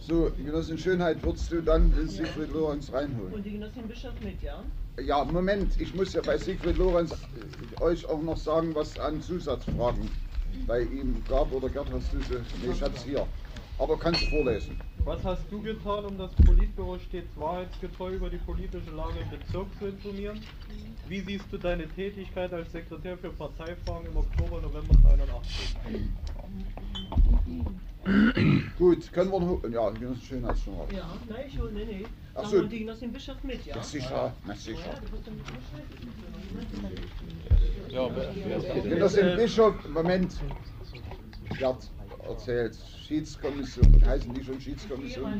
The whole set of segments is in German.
So, Genossin Schönheit, würdest du dann den Siegfried Lorenz reinholen? Und die Genossin Bischof mit, ja? Ja, Moment, ich muss ja bei Siegfried Lorenz äh, euch auch noch sagen, was an Zusatzfragen bei ihm gab. Oder Gerd, hast du sie? Nee, ich hab's hier. Aber kannst du vorlesen. Was hast du getan, um das Politbüro stets wahrheitsgetreu über die politische Lage im Bezirk zu informieren? Wie siehst du deine Tätigkeit als Sekretär für Parteifragen im Oktober, November 81? Gut, können wir noch. Ja, Schönheit ist schon raus. Ja, nein, ich hole, nee, nee. Ach so. die Genossin Bischof mit, ja? Ja, sicher, na Ja, sicher. du musst dann mit Bescheid Ja, wer, ist bitte? Genossin Bischof, Moment. Gerd erzählt. Schiedskommission, heißen die schon Schiedskommission?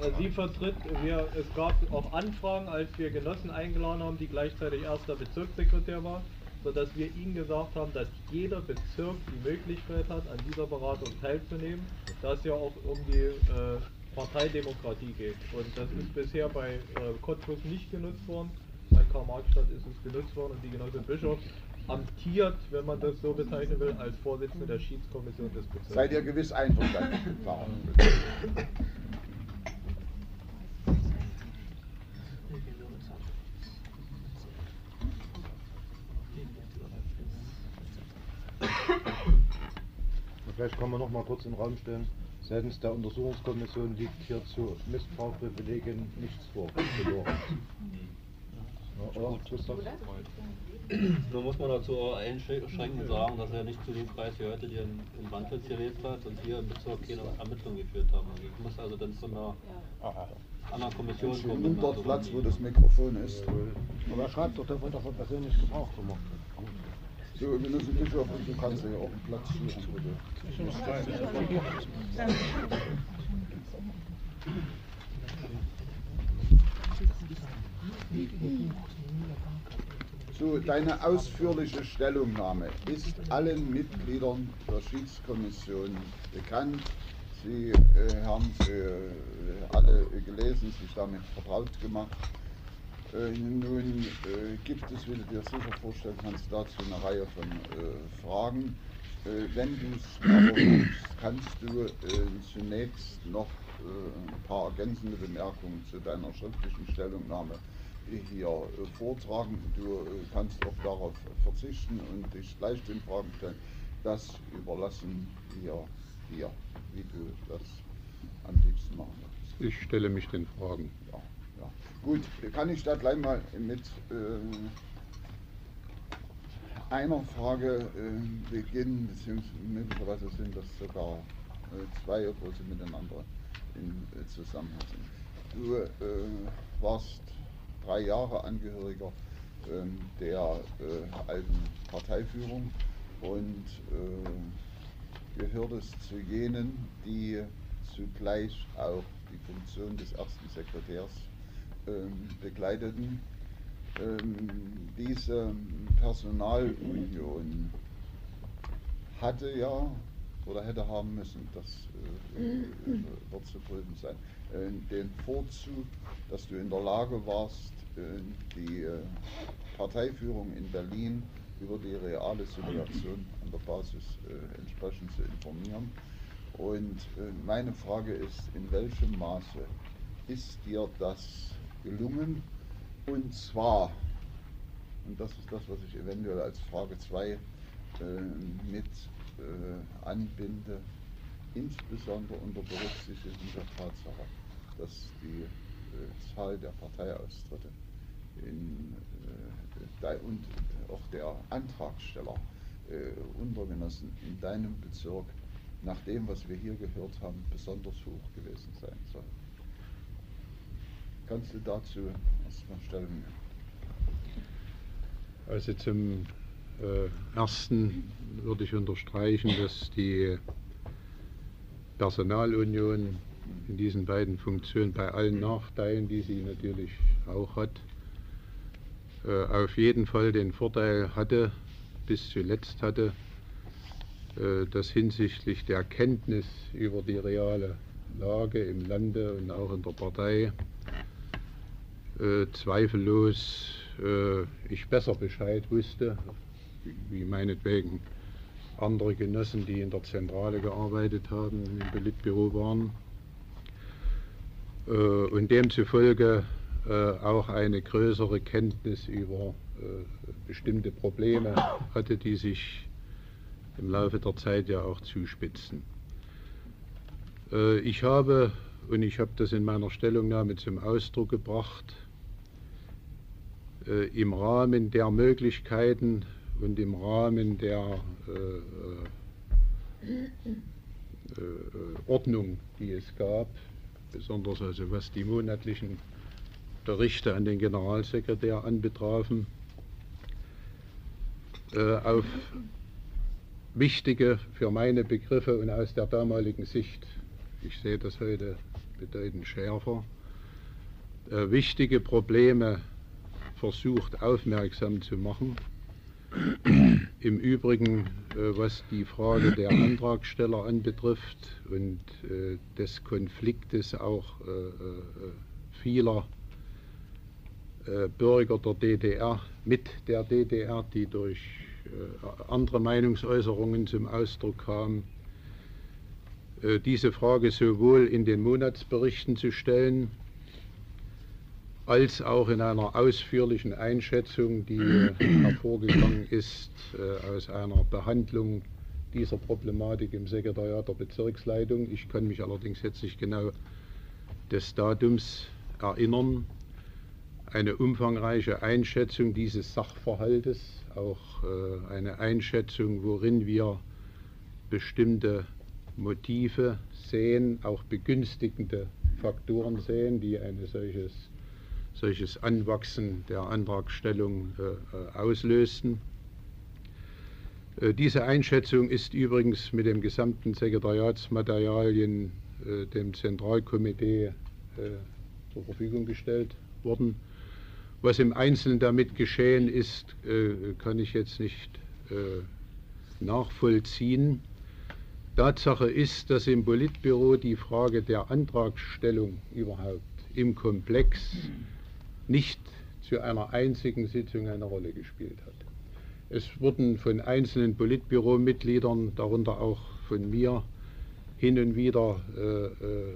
Äh, Sie vertritt, wir, es gab auch Anfragen, als wir Genossen eingeladen haben, die gleichzeitig erster Bezirkssekretär waren, sodass wir ihnen gesagt haben, dass jeder Bezirk die Möglichkeit hat, an dieser Beratung teilzunehmen, da es ja auch um die äh, Parteidemokratie geht. Und das ist bisher bei äh, Cottbus nicht genutzt worden, bei Karl-Marx-Stadt ist es genutzt worden und die Genossin Bischof amtiert, wenn man das so bezeichnen will, als Vorsitzende der Schiedskommission des Bezirks. Seid ihr gewiss einverstanden? Vielleicht kann man noch mal kurz in den Raum stellen. Seitens der Untersuchungskommission liegt hier zu Missbrauchprivilegien nichts vor. Verloren. Ja, oder, Christoph? Nun muss man dazu auch einschränkend sagen, dass er nicht zu dem Kreis gehörte, der in, in Wandlitz gelebt hat und hier im Bezirk keine Ermittlungen geführt haben. Also ich muss also dann von einer anderen Kommission kommen. nimmt dort also Platz, wo die- das Mikrofon ist. Aber er schreibt doch, der wird davon persönlich Gebrauch gemacht. So, Genossen Bischof, und du kannst ja auch einen Platz suchen, bitte. So, deine ausführliche Stellungnahme ist allen Mitgliedern der Schiedskommission bekannt. Sie äh, haben sie äh, alle gelesen, sich damit vertraut gemacht. Äh, nun äh, gibt es, wie du dir sicher vorstellen kannst, dazu eine Reihe von äh, Fragen. Äh, wenn du es kannst du äh, zunächst noch äh, ein paar ergänzende Bemerkungen zu deiner schriftlichen Stellungnahme hier äh, vortragen. Du äh, kannst auch darauf verzichten und dich gleich den Fragen stellen. Das überlassen wir dir, wie du das am liebsten machen würdest. Ich stelle mich den Fragen. Ja, ja. Gut, kann ich da gleich mal mit äh, einer Frage äh, beginnen, beziehungsweise möglicherweise sind das sogar äh, zwei, obwohl sie miteinander in äh, Zusammenhang sind. Du äh, warst drei Jahre Angehöriger ähm, der äh, alten Parteiführung und äh, gehörtest zu jenen, die zugleich auch die Funktion des ersten Sekretärs ähm, begleiteten. Ähm, diese Personalunion hatte ja oder hätte haben müssen, das äh, äh, wird zu prüfen sein, äh, den Vorzug, dass du in der Lage warst, die äh, Parteiführung in Berlin über die reale Situation an der Basis äh, entsprechend zu informieren. Und äh, meine Frage ist, in welchem Maße ist dir das gelungen? Und zwar, und das ist das, was ich eventuell als Frage 2 äh, mit anbinde, insbesondere unter Berücksichtigung der Tatsache, dass die Zahl der Parteiaustritte in, äh, und auch der Antragsteller äh, Untergenossen in deinem Bezirk nach dem, was wir hier gehört haben, besonders hoch gewesen sein soll. Kannst du dazu erstmal Stellung nehmen? Also zum äh, Ersten würde ich unterstreichen, dass die Personalunion in diesen beiden Funktionen bei allen Nachteilen, die sie natürlich auch hat, auf jeden Fall den Vorteil hatte, bis zuletzt hatte, äh, dass hinsichtlich der Kenntnis über die reale Lage im Lande und auch in der Partei äh, zweifellos äh, ich besser Bescheid wusste, wie, meinetwegen andere Genossen, die in der Zentrale gearbeitet haben, im Politbüro waren. Äh, und demzufolge äh, auch eine größere Kenntnis über äh, bestimmte Probleme hatte, die sich im Laufe der Zeit ja auch zuspitzen. Äh, ich habe, und ich habe das in meiner Stellungnahme zum Ausdruck gebracht, äh, im Rahmen der Möglichkeiten und im Rahmen der äh, Ordnung, die es gab, besonders also was die monatlichen Berichte an den Generalsekretär anbetrafen, auf wichtige für meine Begriffe und aus der damaligen Sicht, ich sehe das heute bedeutend schärfer, äh, wichtige Probleme versucht aufmerksam zu machen. Im Übrigen, äh, was die Frage der Antragsteller anbetrifft und äh, des Konfliktes auch äh, äh, vieler äh, Bürger der DDR mit der DDR, die durch äh, andere Meinungsäußerungen zum Ausdruck kamen, äh, diese Frage sowohl in den Monatsberichten zu stellen, als auch in einer ausführlichen Einschätzung, die hervorgegangen ist aus einer Behandlung dieser Problematik im Sekretariat der Bezirksleitung. Ich kann mich allerdings jetzt nicht genau des Datums erinnern. Eine umfangreiche Einschätzung dieses Sachverhaltes auch äh, eine Einschätzung, worin wir bestimmte Motive sehen, auch begünstigende Faktoren sehen, die ein solches, solches Anwachsen der Antragstellung äh, äh, auslösten. Diese Einschätzung ist übrigens mit dem gesamten Sekretariatsmaterialien dem Zentralkomitee zur Verfügung gestellt worden. Was im Einzelnen damit geschehen ist, äh, kann ich jetzt nicht äh, nachvollziehen. Tatsache ist, dass im Politbüro die Frage der Antragstellung überhaupt im Komplex nicht zu einer einzigen Sitzung eine Rolle gespielt hat. Es wurden von einzelnen Politbüromitgliedern, darunter auch von mir, hin und wieder äh, äh,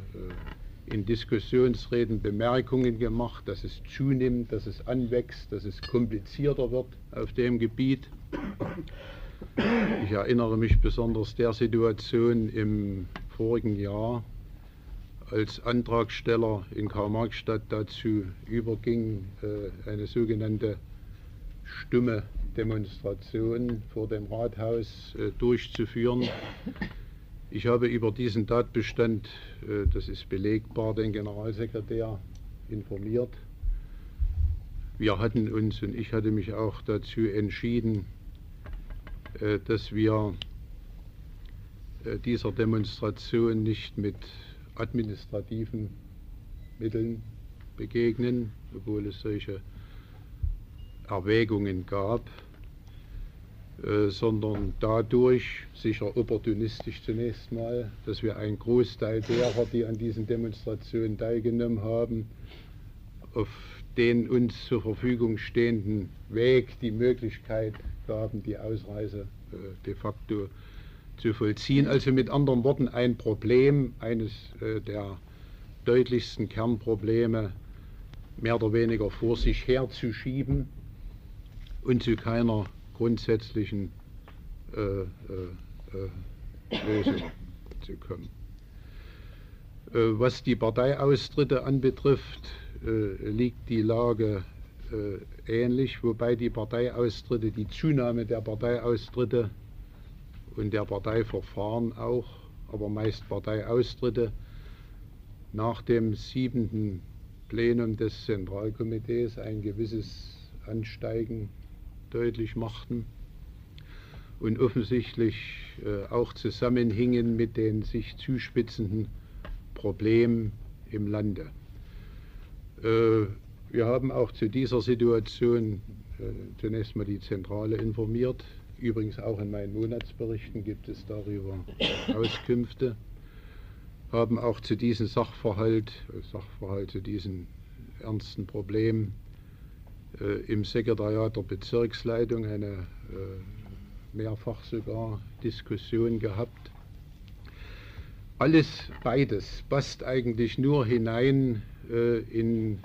in Diskussionsreden Bemerkungen gemacht, dass es zunimmt, dass es anwächst, dass es komplizierter wird auf dem Gebiet. Ich erinnere mich besonders der Situation im vorigen Jahr, als Antragsteller in Karl-Marx-Stadt dazu überging, äh, eine sogenannte stumme Demonstration vor dem Rathaus äh, durchzuführen. Ich habe über diesen Tatbestand, äh, das ist belegbar, den Generalsekretär informiert. Wir hatten uns und ich hatte mich auch dazu entschieden, äh, dass wir äh, dieser Demonstration nicht mit administrativen Mitteln begegnen, obwohl es solche Erwägungen gab. Äh, sondern dadurch, sicher opportunistisch zunächst mal, dass wir einen Großteil derer, die an diesen Demonstrationen teilgenommen haben, auf den uns zur Verfügung stehenden Weg die Möglichkeit gaben, die Ausreise äh, de facto zu vollziehen. Also mit anderen Worten ein Problem, eines äh, der deutlichsten Kernprobleme, mehr oder weniger vor sich herzuschieben und zu keiner grundsätzlichen äh, äh, äh, Lösung zu kommen. Äh, was die Parteiaustritte anbetrifft, liegt die Lage äh, ähnlich, wobei die Parteiaustritte, die Zunahme der Parteiaustritte und der Parteiverfahren auch, aber meist Parteiaustritte, nach dem siebenten Plenum des Zentralkomitees ein gewisses Ansteigen deutlich machten und offensichtlich äh, auch zusammenhingen mit den sich zuspitzenden Problemen im Lande. Äh, wir haben auch zu dieser Situation äh, zunächst mal die Zentrale informiert. Übrigens auch in meinen Monatsberichten gibt es darüber Auskünfte. Haben auch zu diesem Sachverhalt, Sachverhalt zu diesen ernsten Problemen im Sekretariat der Bezirksleitung eine äh, mehrfach sogar Diskussion gehabt. Alles beides passt eigentlich nur hinein äh, in,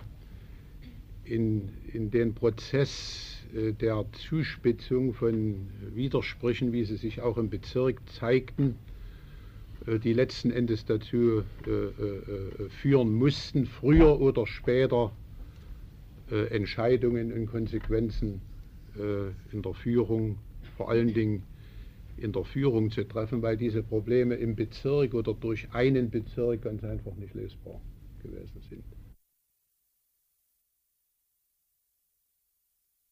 in, in den Prozess äh, der Zuspitzung von Widersprüchen, wie sie sich auch im Bezirk zeigten, äh, die letzten Endes dazu äh, äh, führen mussten, früher oder später äh, Entscheidungen und Konsequenzen in der Führung, vor allen Dingen in der Führung zu treffen, weil diese Probleme im Bezirk oder durch einen Bezirk ganz einfach nicht lösbar gewesen sind.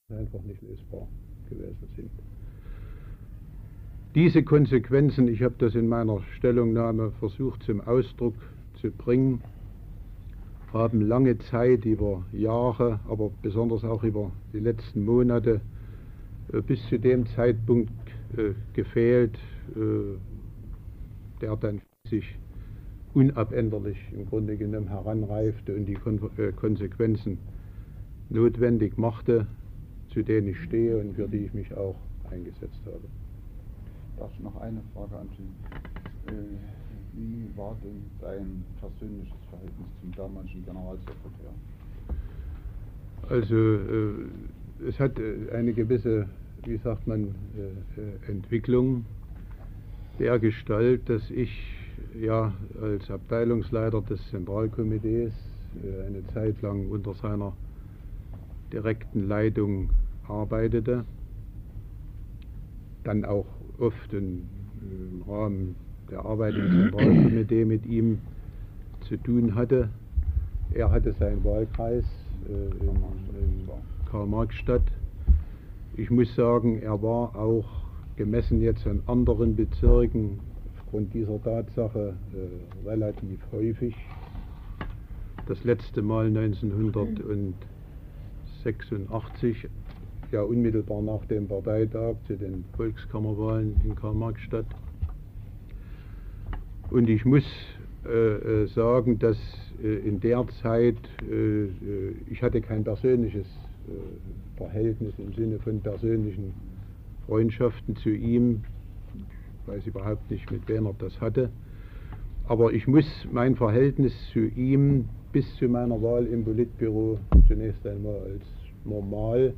Einfach nicht lösbar gewesen sind. Diese Konsequenzen, ich habe das in meiner Stellungnahme versucht zum Ausdruck zu bringen, haben lange Zeit über Jahre, aber besonders auch über die letzten Monate äh, bis zu dem Zeitpunkt äh, gefehlt, äh, der dann sich unabänderlich im Grunde genommen heranreifte und die Kon Konsequenzen notwendig machte, zu denen ich stehe und für die ich mich auch eingesetzt habe. Darf ich noch eine Frage an Sie? Wie war denn dein persönliches Verhältnis zum damaligen Generalsekretär? Also äh, es hat äh, eine gewisse wie sagt man, äh, äh, Entwicklung der Gestalt, dass ich ja als Abteilungsleiter des Zentralkomitees äh, eine Zeit lang unter seiner direkten Leitung arbeitete, dann auch oft im Rahmen der Arbeit im Zentralkomitee mit ihm zu tun hatte. Er hatte seinen Wahlkreis äh, in, in Karl-Marx-Stadt ich muss sagen, er war auch gemessen jetzt an anderen Bezirken aufgrund dieser Tatsache äh, relativ häufig. Das letzte Mal 1986, ja unmittelbar nach dem Parteitag zu den Volkskammerwahlen in Karl-Marx-Stadt. Und ich muss äh, äh sagen, dass äh, in der Zeit, äh, äh, ich hatte kein persönliches äh, Verhältnis im Sinne von persönlichen Freundschaften zu ihm. Ich weiß überhaupt nicht, mit wem er das hatte. Aber ich muss mein Verhältnis zu ihm bis zu meiner Wahl im Politbüro zunächst einmal als normal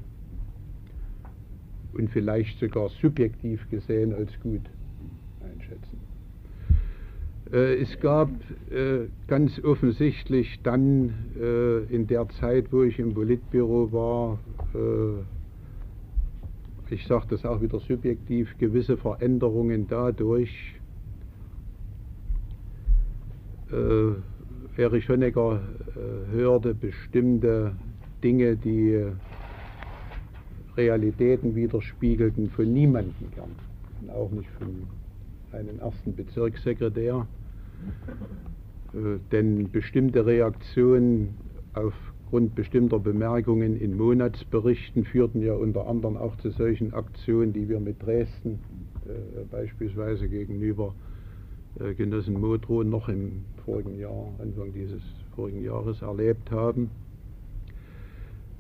und vielleicht sogar subjektiv gesehen als gut es gab äh, ganz offensichtlich dann äh, in der Zeit, wo ich im Politbüro war, ich sage das auch wieder subjektiv, gewisse Veränderungen dadurch. Erich Honecker hörte bestimmte Dinge, die Realitäten widerspiegelten, von niemandem gern, auch nicht von einem ersten Bezirkssekretär. Äh, denn bestimmte Reaktionen aufgrund bestimmter Bemerkungen in Monatsberichten führten ja unter anderem auch zu solchen Aktionen, die wir mit Dresden äh, beispielsweise gegenüber äh, Genossen Modrow noch im vorigen Jahr, Anfang dieses vorigen Jahres erlebt haben.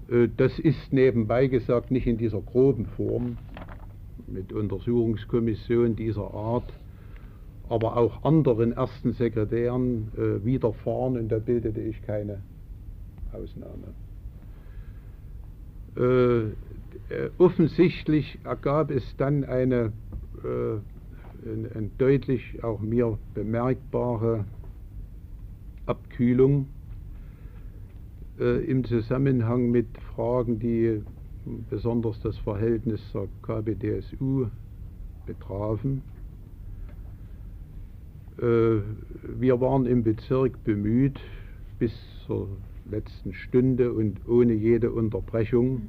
Äh, das ist nebenbei gesagt nicht in dieser groben Form mit Untersuchungskommission dieser Art aber auch anderen ersten Sekretären äh, widerfahren und da bildete ich keine Ausnahme. Äh, äh, offensichtlich ergab es dann eine, äh, eine, eine, deutlich auch mir bemerkbare Abkühlung äh, im Zusammenhang mit Fragen, die besonders das Verhältnis zur KPDSU betrafen wir waren im Bezirk bemüht, bis zur letzten Stunde und ohne jede Unterbrechung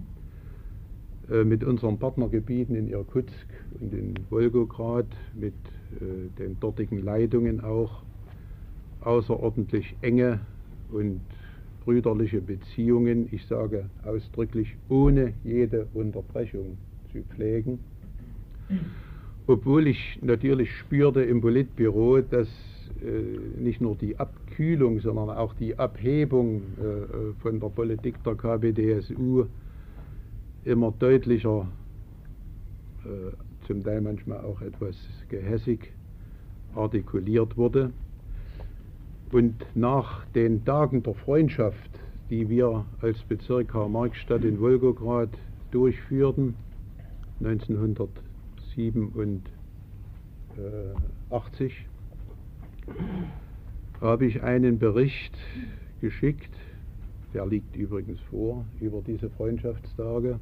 äh, mit unseren Partnergebieten in Irkutsk und in Wolgograd, mit äh, den dortigen Leitungen auch, außerordentlich enge und brüderliche Beziehungen, ich sage ausdrücklich ohne jede Unterbrechung zu pflegen obwohl ich natürlich spürte im Politbüro, dass äh, nicht nur die Abkühlung, sondern auch die Abhebung äh, von der Politik der KPDSU immer deutlicher äh, zum Teil manchmal auch etwas gehässig artikuliert wurde. Und nach den Tagen der Freundschaft, die wir als Bezirk Karl-Marx-Stadt in Wolgograd durchführten, 1987, habe ich einen Bericht geschickt, der liegt übrigens vor, über diese Freundschaftstage,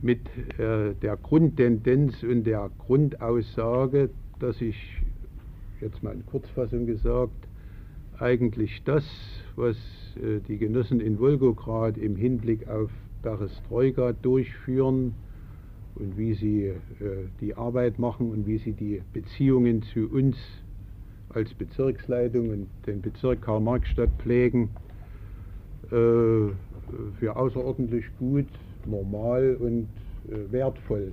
mit äh, der Grundtendenz und der Grundaussage, dass ich, jetzt mal in Kurzfassung gesagt, eigentlich das, was äh, die Genossen in Wolgograd im Hinblick auf Perestroika durchführen und wie sie äh, die Arbeit machen und wie sie die Beziehungen zu uns als Bezirksleitung und den Bezirk Karl-Marx-Stadt pflegen, äh, für außerordentlich gut, normal und äh, wertvoll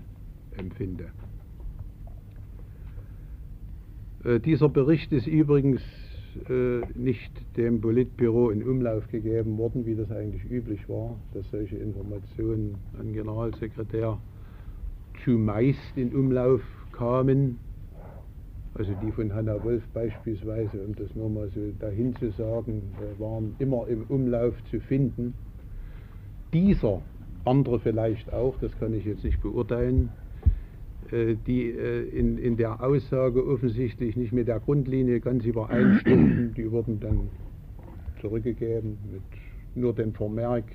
empfinde. Äh, dieser Bericht ist übrigens äh, nicht dem Politbüro in Umlauf gegeben worden, wie das eigentlich üblich war, dass solche Informationen an Generalsekretär zumeist in Umlauf kamen. Also die von Hanna Wolf beispielsweise, um das nur mal so dahin zu sagen, äh, waren immer im Umlauf zu finden. Dieser, andere vielleicht auch, das kann ich jetzt nicht beurteilen, äh, die äh, in, in der Aussage offensichtlich nicht mit der Grundlinie ganz übereinstimmten, die wurden dann zurückgegeben mit nur dem Vermerk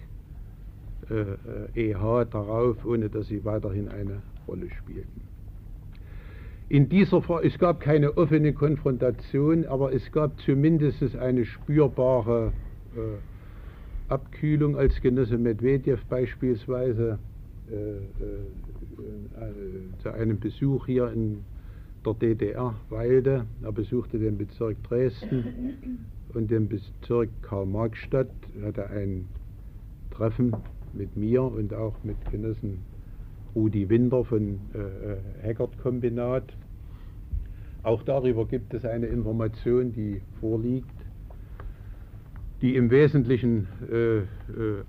äh, EH darauf, ohne dass sie weiterhin eine Rolle spielten. In dieser es gab keine offene Konfrontation, aber es gab zumindest eine spürbare äh, Abkühlung, als Genosse Medvedev beispielsweise äh, äh, zu einem Besuch hier in der DDR weilte. Er besuchte den Bezirk Dresden und den Bezirk Karl-Marx-Stadt, hatte ein Treffen mit mir und auch mit Genossen Rudi Winter von äh, Haggard Kombinat. Auch darüber gibt es eine Information, die vorliegt die im Wesentlichen äh, äh,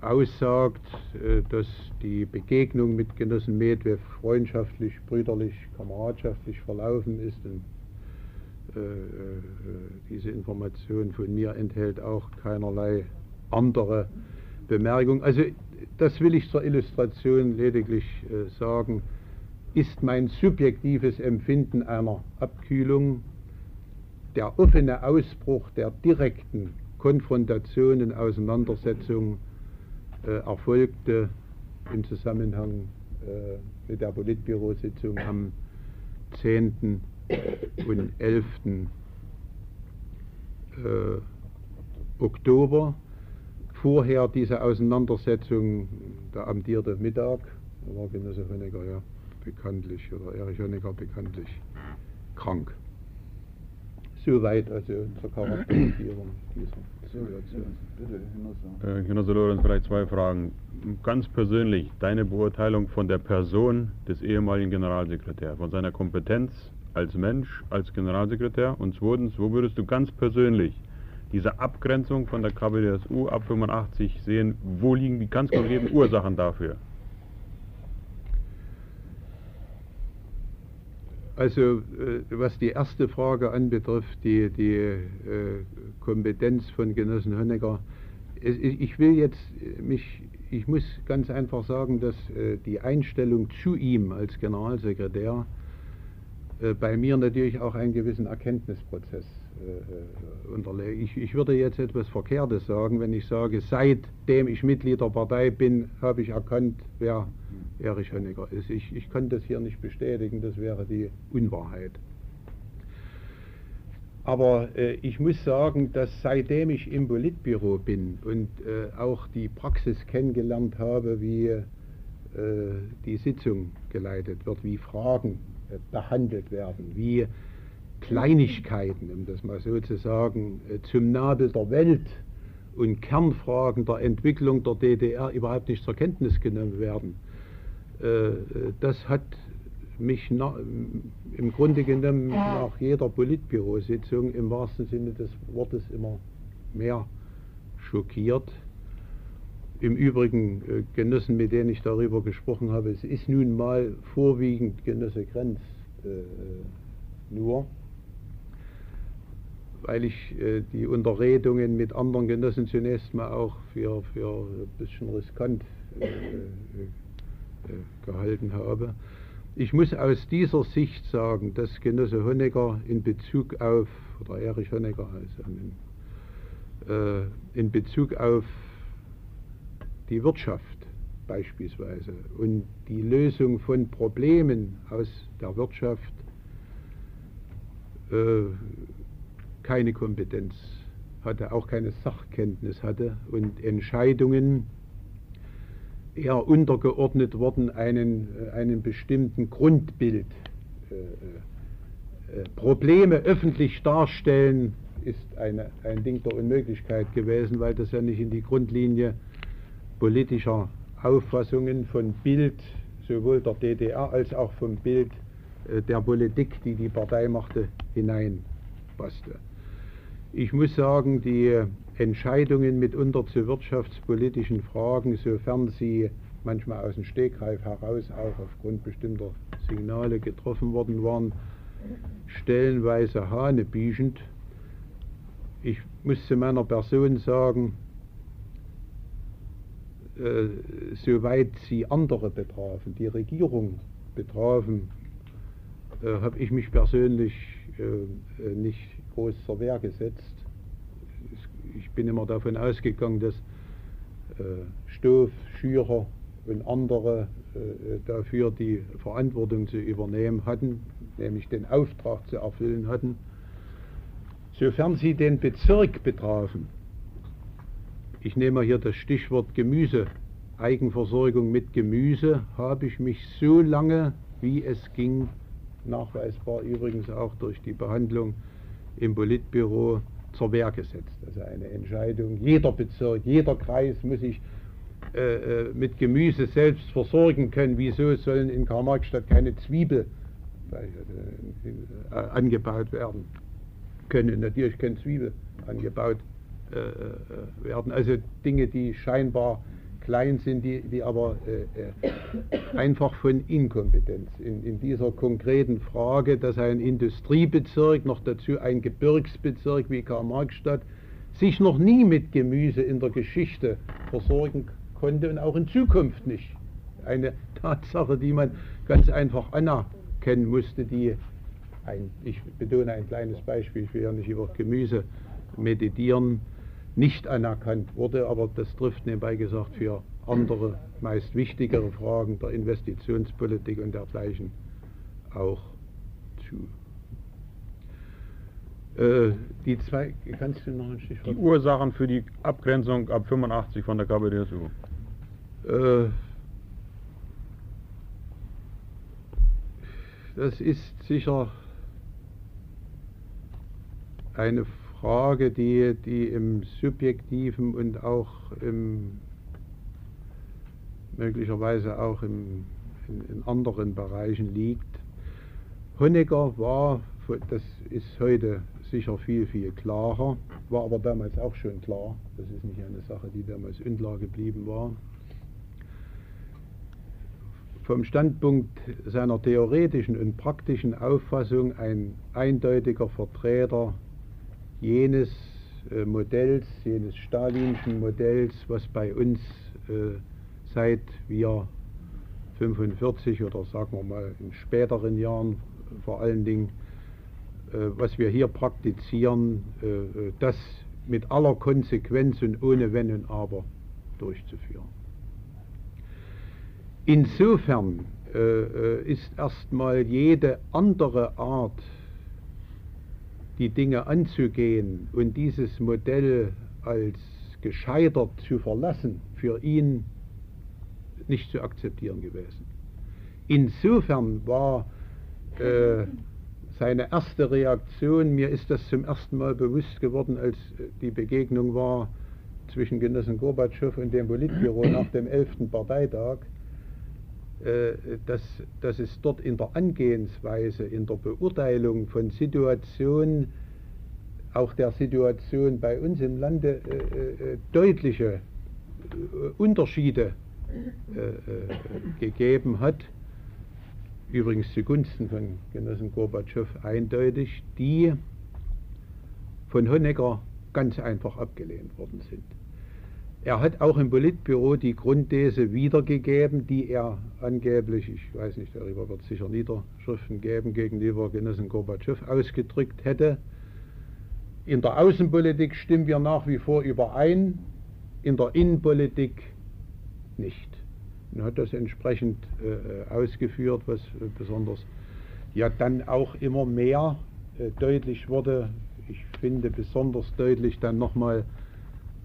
aussagt, äh, dass die Begegnung mit Genossen Medvedev freundschaftlich, brüderlich, kameradschaftlich verlaufen ist. Und, äh, äh, diese Information von mir enthält auch keinerlei andere Bemerkung. Also das will ich zur Illustration lediglich äh, sagen, ist mein subjektives Empfinden einer Abkühlung der offene Ausbruch der direkten Konfrontationen, Auseinandersetzungen äh, erfolgte im Zusammenhang äh, mit der Politbürositzung am 10. und 11. Äh, Oktober. Vorher diese Auseinandersetzung, der amtierte Mittag, da war Genosse Honecker ja bekanntlich, oder Erich Honecker bekanntlich krank. Soweit also zur Charakterisierung dieser Situation. Bitte, Äh, Genosse Lorenz, vielleicht zwei Fragen. Ganz persönlich, deine Beurteilung von der Person des ehemaligen Generalsekretärs, von seiner Kompetenz als Mensch, als Generalsekretär. Und zweitens, wo würdest du ganz persönlich diese Abgrenzung von der KPDSU ab 85 sehen? Wo liegen die ganz konkreten Ursachen dafür? Also äh, was die erste Frage anbetrifft, die, die äh, Kompetenz von Genossen Honecker, ich will jetzt mich, ich muss ganz einfach sagen, dass äh, die Einstellung zu ihm als Generalsekretär bei mir natürlich auch einen gewissen Erkenntnisprozess äh, unterlegt. Ich, ich würde jetzt etwas Verkehrtes sagen, wenn ich sage, seitdem ich Mitglied der Partei bin, habe ich erkannt, wer Erich Honecker ist. Ich, ich kann das hier nicht bestätigen, das wäre die Unwahrheit. Aber äh, ich muss sagen, dass seitdem ich im Politbüro bin und äh, auch die Praxis kennengelernt habe, wie äh, die Sitzung geleitet wird, wie Fragen äh, behandelt werden, wie Kleinigkeiten, um das mal so zu sagen, äh, zum Nabel der Welt und Kernfragen der Entwicklung der DDR überhaupt nicht zur Kenntnis genommen werden. Äh, das hat mich na, im Grunde genommen nach jeder Politbürositzung im wahrsten Sinne des Wortes immer mehr schockiert. im Übrigen äh, Genossen, mit denen ich darüber gesprochen habe, es ist nun mal vorwiegend Genosse Grenz äh, nur, weil ich äh, die Unterredungen mit anderen Genossen zunächst mal auch für, für ein bisschen riskant äh, äh, gehalten habe. Ich muss aus dieser Sicht sagen, dass Genosse Honecker in Bezug auf, oder Erich Honecker also, in Bezug auf die Wirtschaft beispielsweise und die Lösung von Problemen aus der Wirtschaft äh, keine Kompetenz hatte, auch keine Sachkenntnis hatte und Entscheidungen eher untergeordnet wurden einen, äh, einem bestimmten Grundbild. Äh, äh, Probleme öffentlich darstellen ist eine, ein Ding der Unmöglichkeit gewesen, weil das ja nicht in die Grundlinie politischer Auffassungen von Bild sowohl der DDR als auch vom Bild der Politik, die die Partei machte, hineinpasste. Ich muss sagen, die Entscheidungen mitunter zu wirtschaftspolitischen Fragen, sofern sie manchmal aus dem Stegreif heraus auch aufgrund bestimmter Signale getroffen worden waren, stellenweise hanebüchend. Ich muss zu meiner Person sagen, äh, soweit sie andere betrafen, die Regierung betrafen, äh, habe ich mich persönlich äh, äh, nicht groß zur Wehr gesetzt. Ich bin immer davon ausgegangen, dass äh, Stoff, Schürer und andere äh, dafür die Verantwortung zu übernehmen hatten, nämlich den Auftrag zu erfüllen hatten. Sofern sie den Bezirk betrafen, ich nehme hier das Stichwort Gemüse, Eigenversorgung mit Gemüse, habe ich mich so lange, wie es ging, nachweisbar übrigens auch durch die Behandlung im Politbüro zur Wehr gesetzt. Also eine Entscheidung, jeder Bezirk, jeder Kreis muss sich äh, äh mit Gemüse selbst versorgen können. Wieso sollen in Karl-Marx-Stadt keine Zwiebel äh, äh, angebaut werden können? Natürlich können Zwiebel angebaut äh, äh, werden. Also Dinge, die scheinbar klein sind, die, die aber äh, äh, einfach von Inkompetenz in, in dieser konkreten Frage, dass ein Industriebezirk, noch dazu ein Gebirgsbezirk wie Karl-Marx-Stadt, sich noch nie mit Gemüse in der Geschichte versorgen konnte und auch in Zukunft nicht. Eine Tatsache, die man ganz einfach anerkennen musste, die ein, ich betone ein kleines Beispiel, ich will ja nicht über Gemüse meditieren, nicht anerkannt wurde, aber das trifft nebenbei gesagt für andere, meist wichtigere Fragen der Investitionspolitik und dergleichen auch zu. Äh, die zwei, kannst du noch ein Stichwort? Die Ursachen für die Abgrenzung ab 85 von der KPDSU. Äh, das ist sicher eine Frage, die, die im subjektiven und auch im, möglicherweise auch im, in, in anderen Bereichen liegt. Honecker war, das ist heute sicher viel, viel klarer, war aber damals auch schon klar. Das ist nicht eine Sache, die damals unklar geblieben war. Vom Standpunkt seiner theoretischen und praktischen Auffassung ein eindeutiger Vertreter jenes äh, Modells, jenes stalinschen Modells, was bei uns äh, seit wir 45 oder sagen wir mal in späteren Jahren vor allen Dingen, äh, was wir hier praktizieren, das mit aller Konsequenz und ohne Wenn und Aber durchzuführen. Insofern ist erstmal jede andere Art die Dinge anzugehen und dieses Modell als gescheitert zu verlassen, für ihn nicht zu akzeptieren gewesen. Insofern war äh, seine erste Reaktion, mir ist das zum ersten Mal bewusst geworden, als die Begegnung war zwischen Genossen Gorbatschow und dem Politbüro nach dem 11. Parteitag, äh, dass, dass es dort in der Angehensweise, in der Beurteilung von Situationen, auch der Situation bei uns im Lande, äh, äh, deutliche Unterschiede äh, äh, gegeben hat, übrigens zugunsten von Genossen Gorbatschow eindeutig, die von Honecker ganz einfach abgelehnt worden sind. Er hat auch im Politbüro die Grundthese wiedergegeben, die er angeblich, ich weiß nicht, darüber wird es sicher Niederschriften geben, gegenüber Genossen Gorbatschow ausgedrückt hätte. In der Außenpolitik stimmen wir nach wie vor überein, in der Innenpolitik nicht. Und hat das entsprechend äh, ausgeführt, was äh, besonders ja dann auch immer mehr äh, deutlich wurde. Ich finde besonders deutlich dann nochmal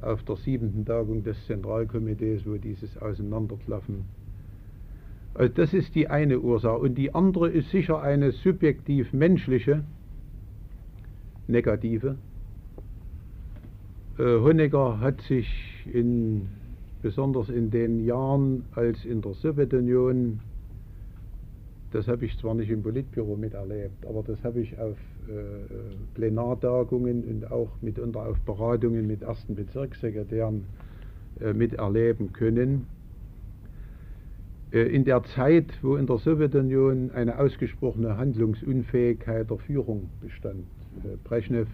auf der siebenten Tagung des Zentralkomitees, wo dieses Auseinanderklaffen. Also das ist die eine Ursache. Und die andere ist sicher eine subjektiv menschliche, negative. Äh, Honecker hat sich in, besonders in den Jahren, als in der Sowjetunion, das habe ich zwar nicht im Politbüro miterlebt, aber das habe ich auf äh, Plenartagungen und auch mitunter auf Beratungen mit ersten Bezirkssekretären äh, miterleben können. Äh, in der Zeit, wo in der Sowjetunion eine ausgesprochene Handlungsunfähigkeit der Führung bestand, Brezhnev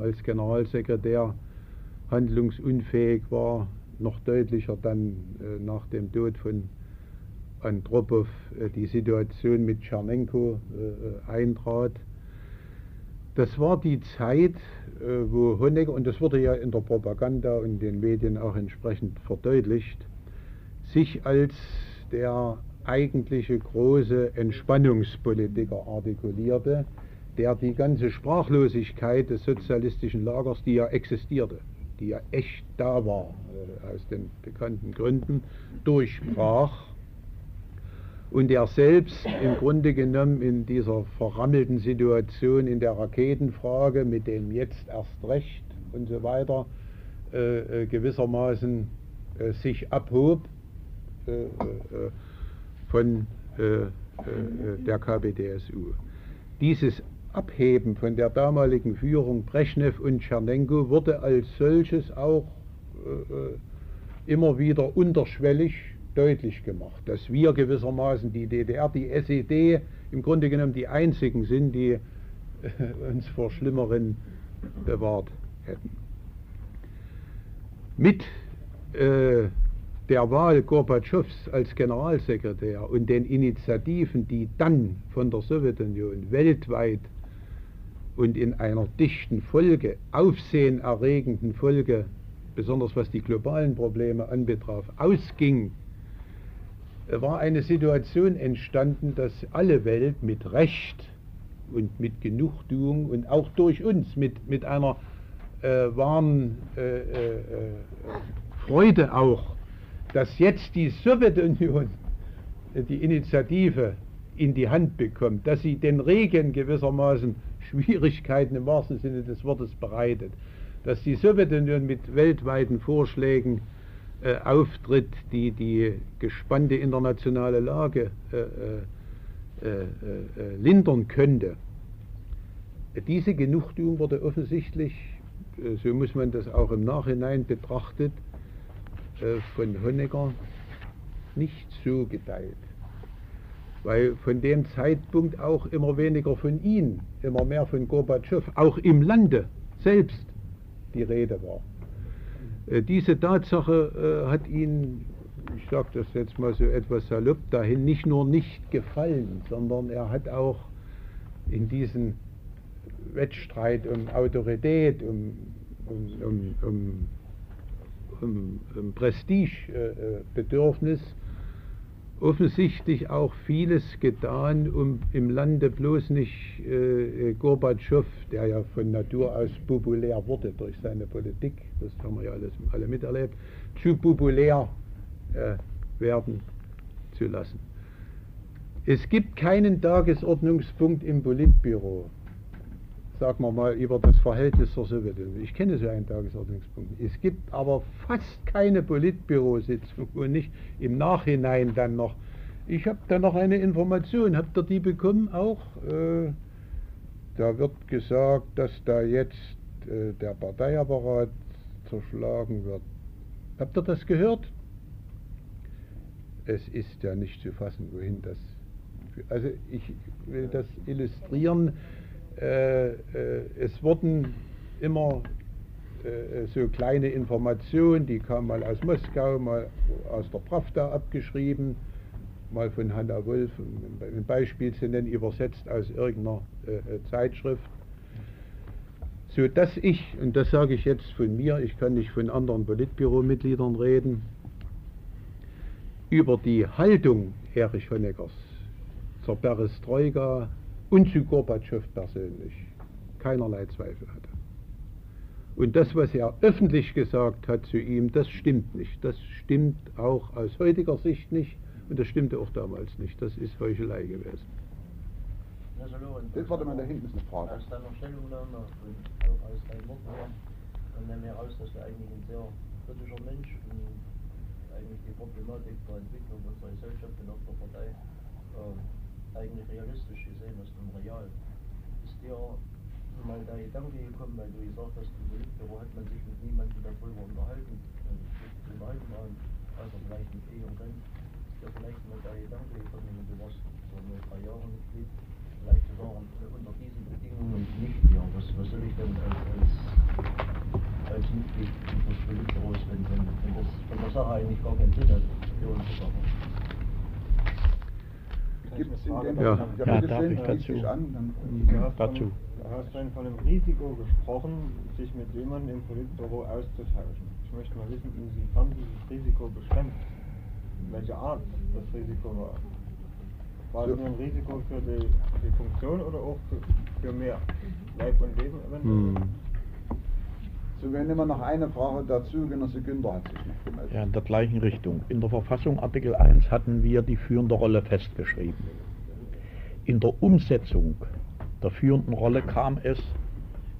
als Generalsekretär handlungsunfähig war, noch deutlicher dann nach dem Tod von Andropow äh, die Situation mit Tschernenko äh, eintrat. Das war die Zeit, äh, wo Honecker, und das wurde ja in der Propaganda und den Medien auch entsprechend verdeutlicht, sich als der eigentliche große Entspannungspolitiker artikulierte, der die ganze Sprachlosigkeit des sozialistischen Lagers, die ja existierte, die ja echt da war, aus den bekannten Gründen, durchbrach und er selbst im Grunde genommen in dieser verrammelten Situation in der Raketenfrage mit dem jetzt erst recht und so weiter äh, äh gewissermaßen äh, sich abhob äh, äh von äh, der KPDSU. Dieses Abheben von der damaligen Führung Brezhnev und Tschernenko wurde als solches auch immer wieder unterschwellig deutlich gemacht, dass wir gewissermaßen die DDR, die SED im Grunde genommen die einzigen sind, die äh, uns vor Schlimmeren bewahrt hätten. Mit äh, der Wahl Gorbatschows als Generalsekretär und den Initiativen, die dann von der Sowjetunion weltweit und in einer dichten Folge, aufsehenerregenden Folge, besonders was die globalen Probleme anbetraf, ausging war eine Situation entstanden, dass alle Welt mit Recht und mit Genugtuung und auch durch uns mit, mit einer äh, wahren äh, äh, Freude auch, dass jetzt die Sowjetunion die Initiative in die Hand bekommt, dass sie den Regen gewissermaßen Schwierigkeiten im wahrsten Sinne des Wortes bereitet, dass die Sowjetunion mit weltweiten Vorschlägen äh, auftritt, die die gespannte internationale Lage äh, äh, äh, äh lindern könnte. Diese Genugtuung wurde offensichtlich, äh, so muss man das auch im Nachhinein betrachtet, von Honecker nicht so geteilt. Weil von dem Zeitpunkt auch immer weniger von ihm, immer mehr von Gorbatschow, auch im Lande selbst die Rede war. Äh, diese Tatsache äh, hat ihn, ich sage das jetzt mal so etwas salopp dahin, nicht nur nicht gefallen, sondern er hat auch in diesen Wettstreit um Autorität, um, um, um, um, Prestigebedürfnis offensichtlich auch vieles getan, um im Lande bloß nicht äh, Gorbatschow, der ja von Natur aus populär wurde durch seine Politik, das haben wir ja alles, alle miterlebt, zu populär äh, werden zu lassen. Es gibt keinen Tagesordnungspunkt im Politbüro, sagen wir mal, über das Verhältnis zur Sowjetunion. Ich kenne so einen Tagesordnungspunkt. Es gibt aber fast keine Politbürositzung und nicht im Nachhinein dann noch. Ich habe da noch eine Information. Habt ihr die bekommen auch? Äh, da wird gesagt, dass da jetzt äh, der Parteiapparat zerschlagen wird. Habt ihr das gehört? Es ist ja nicht zu fassen, wohin das. Also ich will das illustrieren. Äh, äh, es wurden immer äh, so kleine Informationen, die kamen mal aus Moskau, mal aus der Pravda abgeschrieben, mal von Hanna Wolf, um ein Beispiel zu nennen, übersetzt aus irgendeiner Zeitschrift. So dass ich, und das sage ich jetzt von mir, ich kann nicht von anderen Politbüromitgliedern reden, über die Haltung Erich Honeckers zur Perestroika und zu Gorbatschow persönlich keinerlei Zweifel hatte. Und das, was er öffentlich gesagt hat zu ihm, das stimmt nicht. Das stimmt auch aus heutiger Sicht nicht und das stimmte auch damals nicht. Das ist Heuchelei gewesen. Das warte mal, da hinten ist eine Frage. Aus deiner Stellungnahme und auch aus deinem Wort dann nehmen wir heraus, dass du eigentlich ein sehr kritischer Mensch und eigentlich die Problematik der Entwicklung unserer Gesellschaft und auch der Partei äh, eigentlich realistisch gesehen hast und real. Ist dir mal der Gedanke gekommen, weil du gesagt hast, im Politbüro hat man sich mit niemandem darüber unterhalten, äh, unterhalten waren, also vielleicht mit E und Grenz, ist dir vielleicht mal der Gedanke gekommen, du warst so nur drei Jahre Mitglied, vielleicht sagen, unter diesen Bedingungen nicht hier, was, was soll ich denn als, als, als Mitglied des Politbüros, wenn, wenn, wenn das von der Sache eigentlich gar keinen Sinn hat, für uns zu machen. Gibt es in dem Ja. ja, darf ich dazu? an, dann Du hast, Dazu. Von, du hast vorhin von einem Risiko gesprochen, sich mit jemandem im Politbüro auszutauschen. Ich möchte mal wissen, inwiefern dieses Risiko beschränkt. Welche Art das Risiko war. War es nur ein Risiko für die, die Funktion oder auch für, für mehr Leib und Leben eventuell? Hm. So, wir nehmen noch eine Frage dazu. Genosse Günther hat sich noch gemeldet. Ja, in der gleichen Richtung. In der Verfassung Artikel 1 hatten wir die führende Rolle festgeschrieben. In der Umsetzung der führenden Rolle kam es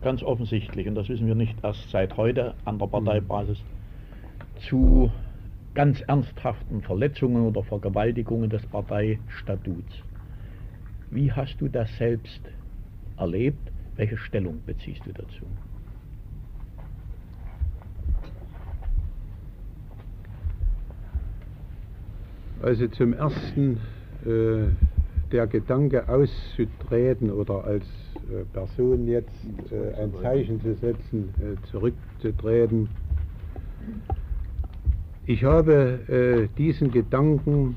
ganz offensichtlich, und das wissen wir nicht erst seit heute an der Parteibasis, zu ganz ernsthaften Verletzungen oder Vergewaltigungen des Parteistatuts. Wie hast du das selbst erlebt? Welche Stellung beziehst du dazu? Also zum ersten äh, der Gedanke auszutreten oder als äh, Person jetzt äh, ein Zeichen zu setzen, äh, zurückzutreten. Ich habe äh, diesen Gedanken,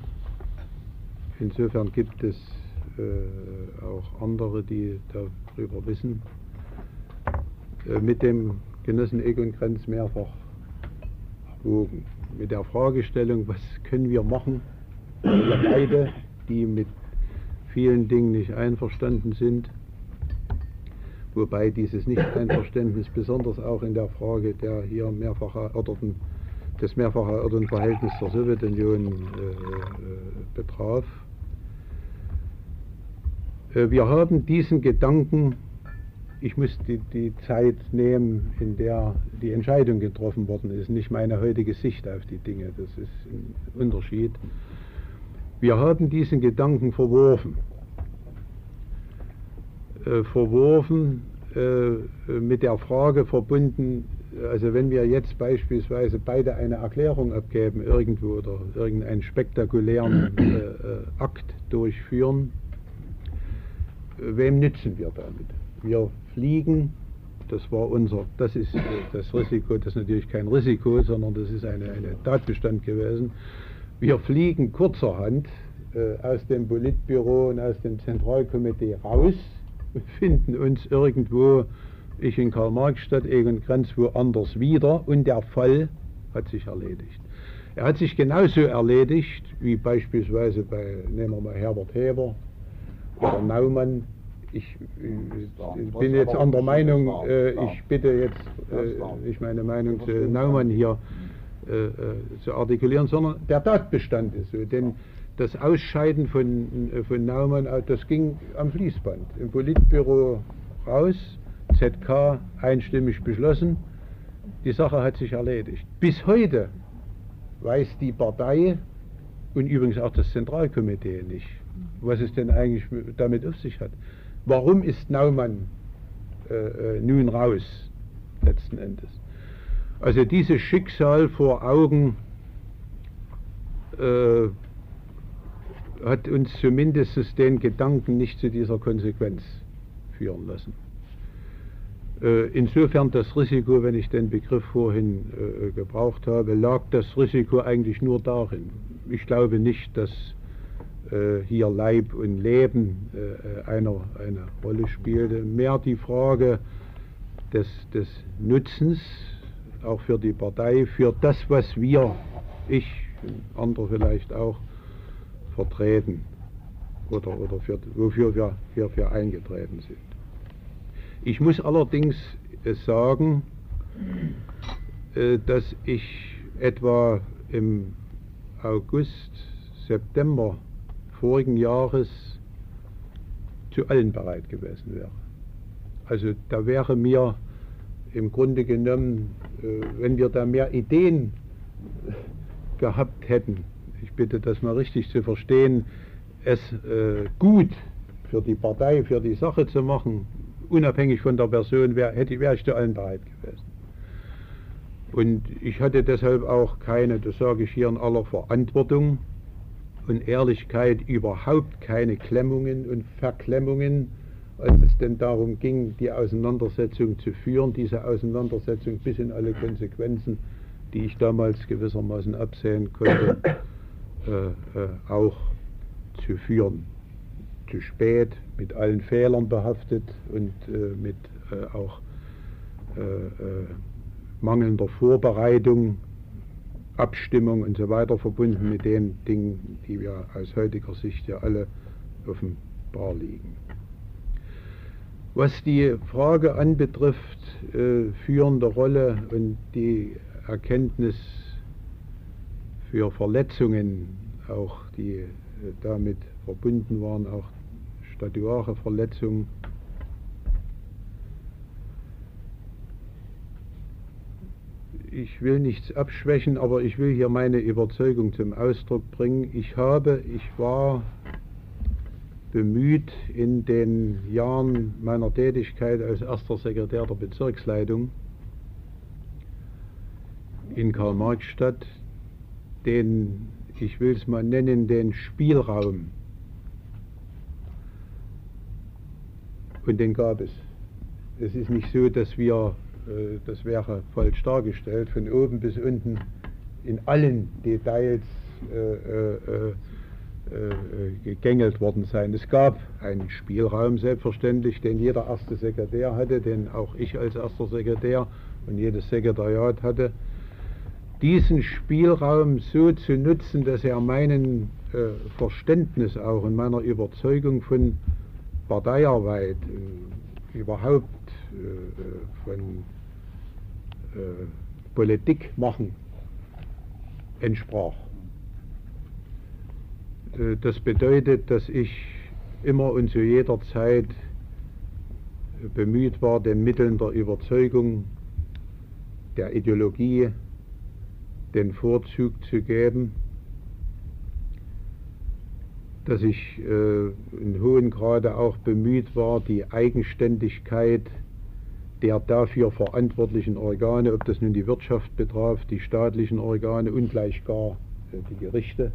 insofern gibt es äh, auch andere, die darüber wissen, mit dem Genossen Egon Krenz mehrfach erwogen. Mit der Fragestellung, was können wir machen, beide, die mit vielen Dingen nicht einverstanden sind, wobei dieses Nicht-Einverständnis besonders auch in der Frage der hier mehrfach erörterten, des mehrfach erörterten Verhältnisses zur Sowjetunion äh, äh, betraf. Äh, wir haben diesen Gedanken, ich muss die, die Zeit nehmen, in der die Entscheidung getroffen worden ist, nicht meine heutige Sicht auf die Dinge, das ist ein Unterschied. Wir haben diesen Gedanken verworfen. Äh, verworfen äh, mit der Frage verbunden, also wenn wir jetzt beispielsweise beide eine Erklärung abgeben irgendwo oder irgendeinen spektakulären äh, äh, Akt durchführen, wem nützen wir damit? Wir fliegen, das war unser, das ist äh, das Risiko, das ist natürlich kein Risiko, sondern das ist eine, eine Tatbestand gewesen. Wir fliegen kurzerhand äh, aus dem Politbüro und aus dem Zentralkomitee raus und finden uns irgendwo, ich in Karl-Marx-Stadt, Egon Krenz woanders wieder und der Fall hat sich erledigt. Er hat sich genauso erledigt wie beispielsweise bei, nehmen wir mal Herbert Heber oder Naumann. Ich, äh, bin jetzt anderer Meinung, äh, ich bitte jetzt äh, nicht meine Meinung zu Naumann hier zu artikulieren, sondern der Tatbestand ist so. Denn das Ausscheiden von, äh, von Naumann, äh, das ging am Fließband. Im Politbüro raus, ZK einstimmig beschlossen, die Sache hat sich erledigt. Bis heute weiß die Partei und übrigens auch das Zentralkomitee nicht, was es denn eigentlich damit auf sich hat. Warum ist Naumann äh, äh, nun raus, letzten Endes? Also dieses Schicksal vor Augen äh, hat uns zumindest den Gedanken nicht zu dieser Konsequenz führen lassen. Äh, insofern das Risiko, wenn ich den Begriff vorhin äh, gebraucht habe, lag das Risiko eigentlich nur darin. Ich glaube nicht, dass äh, hier Leib und Leben äh, eine, eine Rolle spielte. Mehr die Frage des, des Nutzens, auch für die Partei, für das, was wir, ich, andere vielleicht auch, vertreten oder, oder für, wofür wir hierfür eingetreten sind. Ich muss allerdings äh, sagen, äh, dass ich etwa im August, September vorigen Jahres zu allen bereit gewesen wäre. Also da wäre mir im Grunde genommen, äh, wenn wir da mehr Ideen gehabt hätten, ich bitte das mal richtig zu verstehen, es äh, gut für die Partei, für die Sache zu machen, unabhängig von der Person, wär, wäre ich zu allen bereit gewesen. Und ich hatte deshalb auch keine, das sage ich hier in aller Verantwortung und Ehrlichkeit, überhaupt keine Klemmungen und Verklemmungen, als es denn darum ging, die Auseinandersetzung zu führen, diese Auseinandersetzung bis in alle Konsequenzen, die ich damals gewissermaßen absehen konnte, äh, äh, auch zu führen. Zu spät, mit allen Fehlern behaftet und äh, mit äh, auch äh, äh, mangelnder Vorbereitung, Abstimmung und so weiter verbunden mit den Dingen, die wir aus heutiger Sicht ja alle offenbar liegen. Was die Frage anbetrifft, äh, führende Rolle und die Erkenntnis für Verletzungen, auch die äh, damit verbunden waren, auch statuare Verletzungen, ich will nichts abschwächen, aber ich will hier meine Überzeugung zum Ausdruck bringen. Ich habe, ich war bemüht in den Jahren meiner Tätigkeit als erster Sekretär der Bezirksleitung in Karl-Marx-Stadt den, ich will es mal nennen, den Spielraum. Und den gab es. Es ist nicht so, dass wir, äh, das wäre falsch dargestellt, von oben bis unten in allen Details äh, äh, gegängelt worden sein. Es gab einen Spielraum selbstverständlich, den jeder erste Sekretär hatte, den auch ich als erster Sekretär und jedes Sekretariat hatte diesen Spielraum so zu nutzen, dass er meinen äh, Verständnis auch und meiner Überzeugung von Parteiarbeit, äh, überhaupt äh, von äh, Politik machen, entsprach. Äh, das bedeutet, dass ich immer und zu jeder Zeit bemüht war, den Mitteln der Überzeugung, der Ideologie, den Vorzug zu geben, dass ich äh, in hohem Grade auch bemüht war, die Eigenständigkeit der dafür verantwortlichen Organe, ob das nun die Wirtschaft betraf, die staatlichen Organe und gleich gar äh, die Gerichte,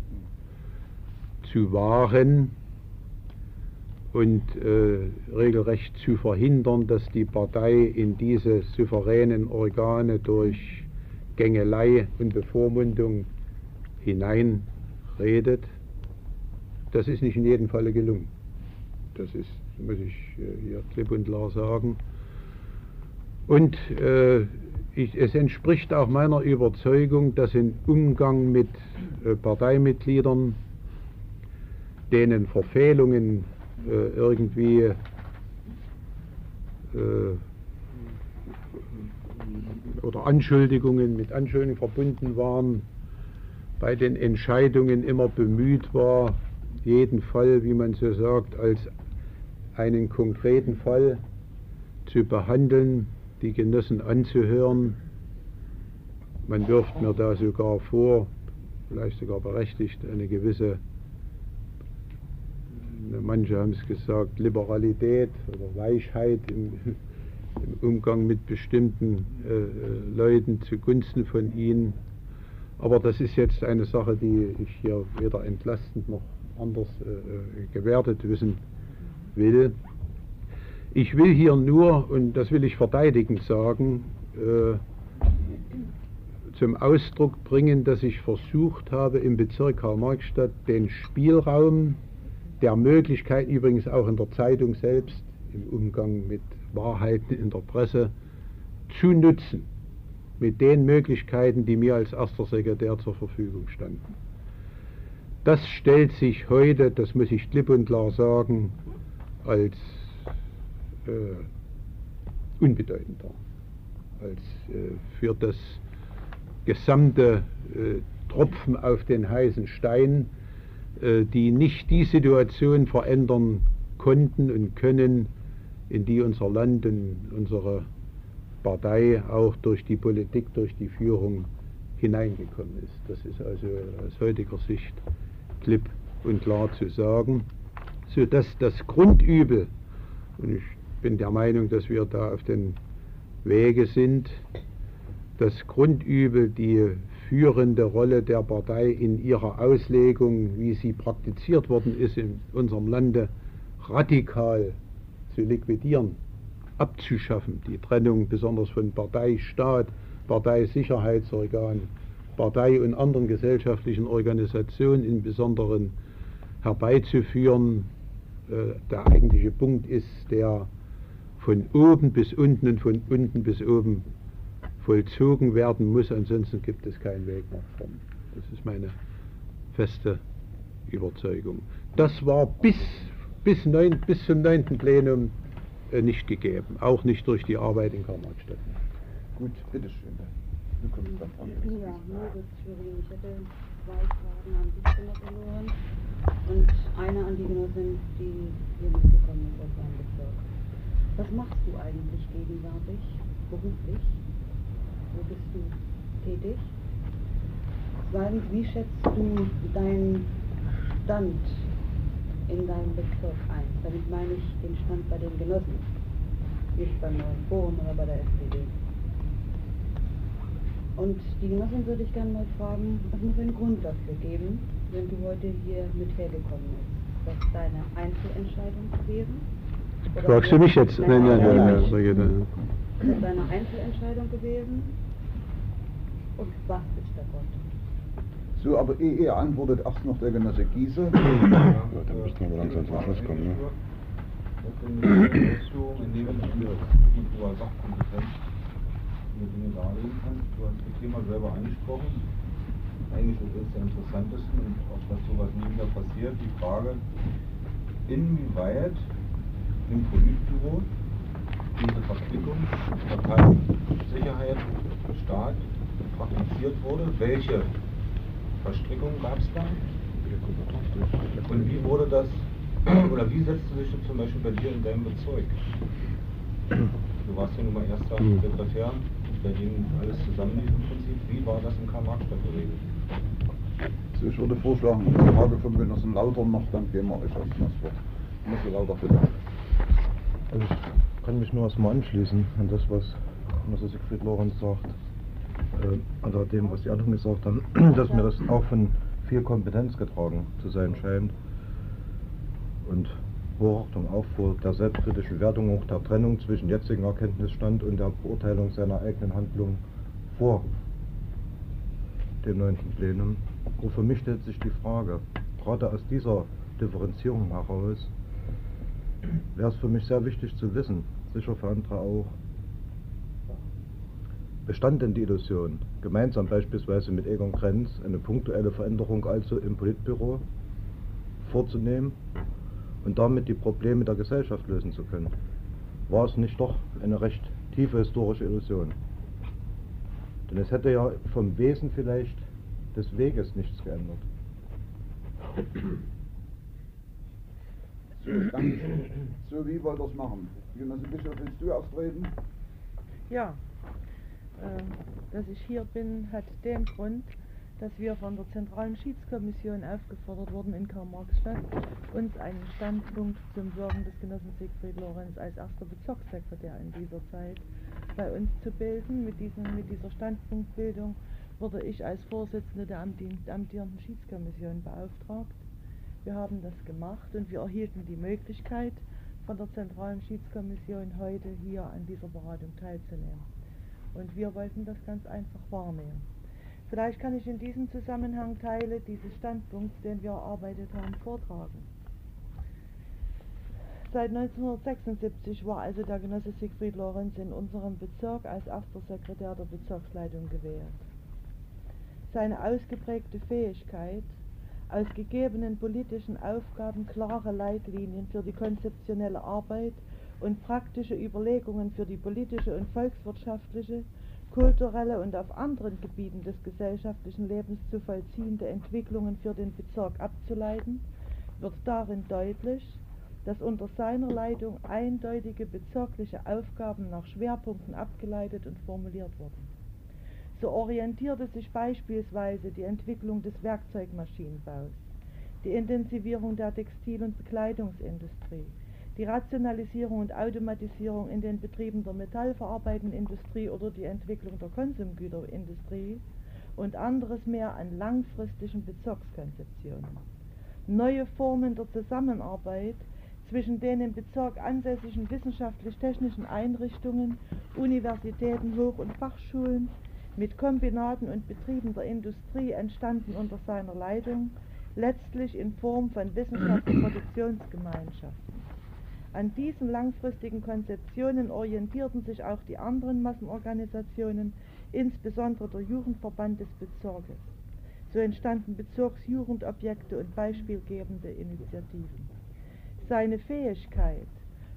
zu wahren und äh, regelrecht zu verhindern, dass die Partei in diese souveränen Organe durch Gängelei und Bevormundung hineinredet, das ist nicht in jedem Falle gelungen. Das ist, muss ich äh, hier klipp und klar sagen. Und äh, ich, es entspricht auch meiner Überzeugung, dass im Umgang mit äh, Parteimitgliedern, denen Verfehlungen äh, irgendwie äh, oder Anschuldigungen mit Anschuldigungen verbunden waren, bei den Entscheidungen immer bemüht war, jeden Fall, wie man so sagt, als einen konkreten Fall zu behandeln, die Genossen anzuhören. Man wirft mir da sogar vor, vielleicht sogar berechtigt, eine gewisse, manche haben es gesagt, Liberalität oder Weichheit im im Umgang mit bestimmten äh, äh, Leuten zugunsten von ihnen. Aber das ist jetzt eine Sache, die ich hier weder entlastend noch anders äh, äh gewertet wissen will. Ich will hier nur, und das will ich verteidigend sagen, äh, zum Ausdruck bringen, dass ich versucht habe, im Bezirk Karl-Marx-Stadt den Spielraum der Möglichkeiten, übrigens auch in der Zeitung selbst, im Umgang mit Wahrheiten in der Presse, zu nutzen, mit den Möglichkeiten, die mir als erster Sekretär zur Verfügung standen. Das stellt sich heute, das muss ich klipp und klar sagen, als äh, unbedeutender, als äh, für das gesamte äh, Tropfen auf den heißen Stein, die nicht die Situation verändern konnten und können, in die unser Land und unsere Partei auch durch die Politik, durch die Führung hineingekommen ist. Das ist also aus heutiger Sicht klipp und klar zu sagen, sodass das Grundübel, und ich bin der Meinung, dass wir da auf den Wege sind, das Grundübel, die führende Rolle der Partei in ihrer Auslegung, wie sie praktiziert worden ist in unserem Lande, radikal zu liquidieren, abzuschaffen. Die Trennung besonders von Parteistaat, Parteisicherheitsorgan, Partei und anderen gesellschaftlichen Organisationen im Besonderen herbeizuführen. Äh, der eigentliche Punkt ist, der von oben bis unten und von unten bis oben vollzogen werden muss, ansonsten gibt es keinen Weg nach vorn. Das ist meine feste Überzeugung. Das war bis, bis, neun, bis zum 9. Plenum äh, nicht gegeben, auch nicht durch die Arbeit in Karl-Marx-Stadt. Gut, bitteschön. Du kommst dann. Ja, Moritz Schwerin. Ich hätte zwei Fragen an dich verloren und eine an die Genossin, die hier mitgekommen ist aus seinem Bezirk. Was machst du eigentlich gegenwärtig, beruflich? Wo bist du tätig? Zweitens, wie schätzt du deinen Stand in deinem Bezirk ein? Damit meine ich den Stand bei den Genossen, nicht beim neuen Forum oder bei der SPD. Und die Genossin würde ich gerne mal fragen, was muss einen Grund dafür geben, wenn du heute hier mit hergekommen bist? Was deine Einzelentscheidung gewesen? Fragst du mich jetzt? Nein, nein, nein, nein, nein, nein. Ist das deine Einzelentscheidung gewesen? Und was ist der Grund? So, aber ehe er antwortet, erst noch der Genosse Giese. Ja, dann müssten wir langsam zum Schluss kommen. Ne? mit Dinge darlegen kann. Du hast das Thema selber angesprochen. Eigentlich ist es der interessantesten und auch, dass sowas nie wieder passiert, die Frage, inwieweit im Politbüro diese Verquickung Partei, Sicherheit, Staat praktiziert wurde. Welche Verstrickung gab es da? Und wie wurde das, oder wie setzte sich das zum Beispiel bei dir in deinem Bezirk? Du warst ja nun mal erster mhm. Sekretär, bei dem alles zusammen im Prinzip. Wie war das in Karl-Marx-Stadt geregelt? Also ich würde vorschlagen, eine Frage vom Genossen Lauter noch, dann gehen wir euch erst das Wort. Genosse Lauter, bitte. Also ich kann mich nur erstmal anschließen an das, was Genosse Siegfried Lorenz sagt, äh, also dem, was die anderen gesagt haben, dass mir das auch von viel Kompetenz getragen zu sein scheint und Hochachtung auch vor der selbstkritischen Wertung auch der Trennung zwischen jetzigem Erkenntnisstand und der Beurteilung seiner eigenen Handlung vor dem 9. Plenum. Und für mich stellt sich die Frage, gerade aus dieser Differenzierung heraus, wäre es für mich sehr wichtig zu wissen, sicher für andere auch, bestand denn die Illusion, gemeinsam beispielsweise mit Egon Krenz eine punktuelle Veränderung also im Politbüro vorzunehmen und damit die Probleme der Gesellschaft lösen zu können? War es nicht doch eine recht tiefe historische Illusion? Denn es hätte ja vom Wesen vielleicht des Weges nichts geändert. So, danke. So, wie wollt ihr das machen? Genosse Bischof, willst du auftreten? Ja, dass ich hier bin, hat den Grund, dass wir von der Zentralen Schiedskommission aufgefordert wurden in Karl-Marx-Stadt, uns einen Standpunkt zum Wirken des Genossen Siegfried Lorenz als erster Bezirkssekretär in dieser Zeit bei uns zu bilden. Mit, diesem, mit dieser Standpunktbildung wurde ich als Vorsitzende der amtierenden Schiedskommission beauftragt. Wir haben das gemacht und wir erhielten die Möglichkeit, von der Zentralen Schiedskommission heute hier an dieser Beratung teilzunehmen. Und wir wollten das ganz einfach wahrnehmen. Vielleicht kann ich in diesem Zusammenhang Teile dieses Standpunkts, den wir erarbeitet haben, vortragen. Seit 1976 war also der Genosse Siegfried Lorenz in unserem Bezirk als erster Sekretär der Bezirksleitung gewählt. Seine ausgeprägte Fähigkeit, aus gegebenen politischen Aufgaben klare Leitlinien für die konzeptionelle Arbeit und praktische Überlegungen für die politische und volkswirtschaftliche kulturelle und auf anderen Gebieten des gesellschaftlichen Lebens zu vollziehende Entwicklungen für den Bezirk abzuleiten, wird darin deutlich, dass unter seiner Leitung eindeutige bezirkliche Aufgaben nach Schwerpunkten abgeleitet und formuliert wurden. So orientierte sich beispielsweise die Entwicklung des Werkzeugmaschinenbaus, die Intensivierung der Textil- und Bekleidungsindustrie, die Rationalisierung und Automatisierung in den Betrieben der metallverarbeitenden Industrie oder die Entwicklung der Konsumgüterindustrie und anderes mehr an langfristigen Bezirkskonzeptionen. Neue Formen der Zusammenarbeit zwischen den im Bezirk ansässigen wissenschaftlich-technischen Einrichtungen, Universitäten, Hoch- und Fachschulen mit Kombinaten und Betrieben der Industrie entstanden unter seiner Leitung, letztlich in Form von Wissenschafts- und Produktionsgemeinschaften. An diesen langfristigen Konzeptionen orientierten sich auch die anderen Massenorganisationen, insbesondere der Jugendverband des Bezirkes. So entstanden Bezirksjugendobjekte und beispielgebende Initiativen. Seine Fähigkeit,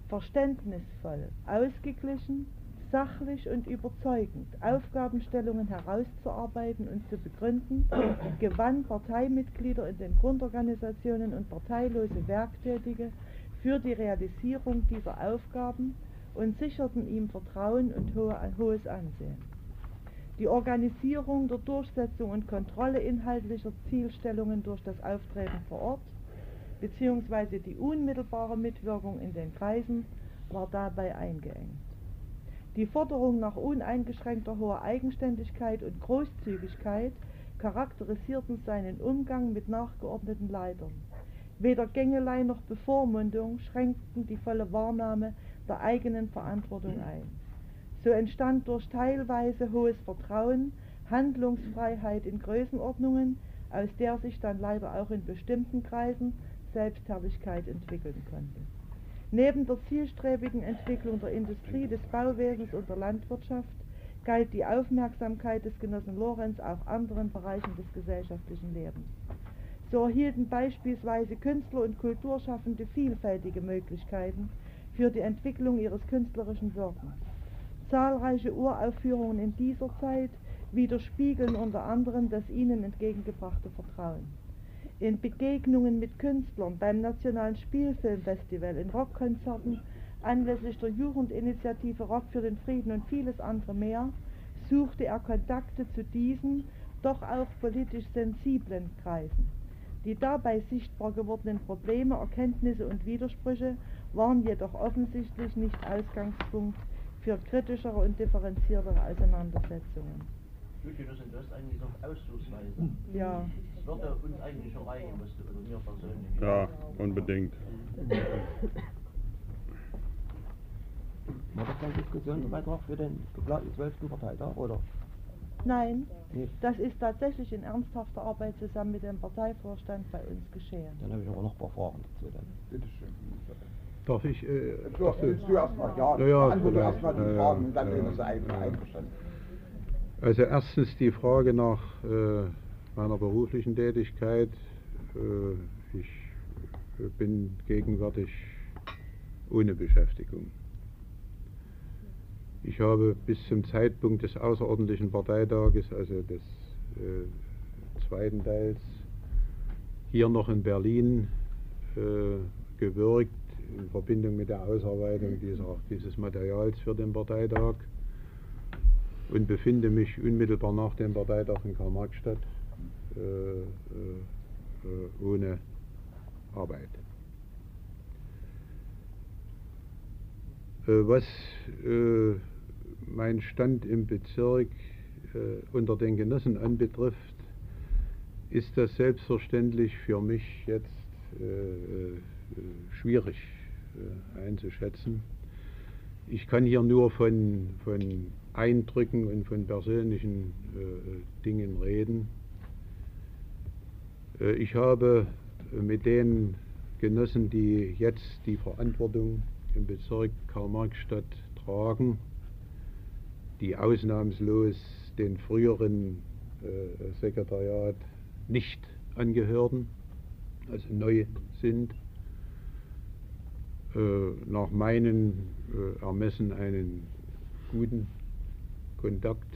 verständnisvoll, ausgeglichen, sachlich und überzeugend Aufgabenstellungen herauszuarbeiten und zu begründen, gewann Parteimitglieder in den Grundorganisationen und parteilose Werktätige für die Realisierung dieser Aufgaben und sicherten ihm Vertrauen und hohes Ansehen. Die Organisierung der Durchsetzung und Kontrolle inhaltlicher Zielstellungen durch das Auftreten vor Ort bzw. die unmittelbare Mitwirkung in den Kreisen war dabei eingeengt. Die Forderung nach uneingeschränkter hoher Eigenständigkeit und Großzügigkeit charakterisierten seinen Umgang mit nachgeordneten Leitern. Weder Gängelei noch Bevormundung schränkten die volle Wahrnahme der eigenen Verantwortung ein. So entstand durch teilweise hohes Vertrauen Handlungsfreiheit in Größenordnungen, aus der sich dann leider auch in bestimmten Kreisen Selbstherrlichkeit entwickeln konnte. Neben der zielstrebigen Entwicklung der Industrie, des Bauwesens und der Landwirtschaft galt die Aufmerksamkeit des Genossen Lorenz auch anderen Bereichen des gesellschaftlichen Lebens. So erhielten beispielsweise Künstler und Kulturschaffende vielfältige Möglichkeiten für die Entwicklung ihres künstlerischen Wirkens. Zahlreiche Uraufführungen in dieser Zeit widerspiegeln unter anderem das ihnen entgegengebrachte Vertrauen. In Begegnungen mit Künstlern beim Nationalen Spielfilmfestival, in Rockkonzerten, anlässlich der Jugendinitiative Rock für den Frieden und vieles andere mehr, suchte er Kontakte zu diesen, doch auch politisch sensiblen Kreisen. Die dabei sichtbar gewordenen Probleme, Erkenntnisse und Widersprüche waren jedoch offensichtlich nicht Ausgangspunkt für kritischere und differenziertere Auseinandersetzungen. Das ist eigentlich noch Ausdrucksweise. Ja. Das würde uns eigentlich auch reichen, was du mir persönlich. Ja, unbedingt. War das eine Diskussionsbeitrag für den geplanten 12. Parteitag, oder? Nein, das ist tatsächlich in ernsthafter Arbeit zusammen mit dem Parteivorstand bei uns geschehen. Dann habe ich aber noch ein paar Fragen dazu dann. Bitte schön. Darf ich? Äh, so. willst du erstmal ja, Ja, ja, beantworte ja, erstmal die ja, Fragen und dann ja, ein, ja. einverstanden. Also erstens die Frage nach äh, meiner beruflichen Tätigkeit. Äh, ich äh, bin gegenwärtig ohne Beschäftigung. Ich habe bis zum Zeitpunkt des außerordentlichen Parteitages, also des äh, zweiten Teils, hier noch in Berlin äh, gewirkt in Verbindung mit der Ausarbeitung dieser, dieses Materials für den Parteitag und befinde mich unmittelbar nach dem Parteitag in Karl-Marx-Stadt äh, äh, ohne Arbeit. Äh, was äh, mein Stand im Bezirk äh, unter den Genossen anbetrifft, ist das selbstverständlich für mich jetzt schwierig einzuschätzen. Ich kann hier nur von, von Eindrücken und von persönlichen äh, Dingen reden. Äh, ich habe mit den Genossen, die jetzt die Verantwortung im Bezirk Karl-Marx-Stadt tragen, die ausnahmslos den früheren äh, Sekretariat nicht angehörten, also neu sind, äh, nach meinen äh, Ermessen einen guten Kontakt.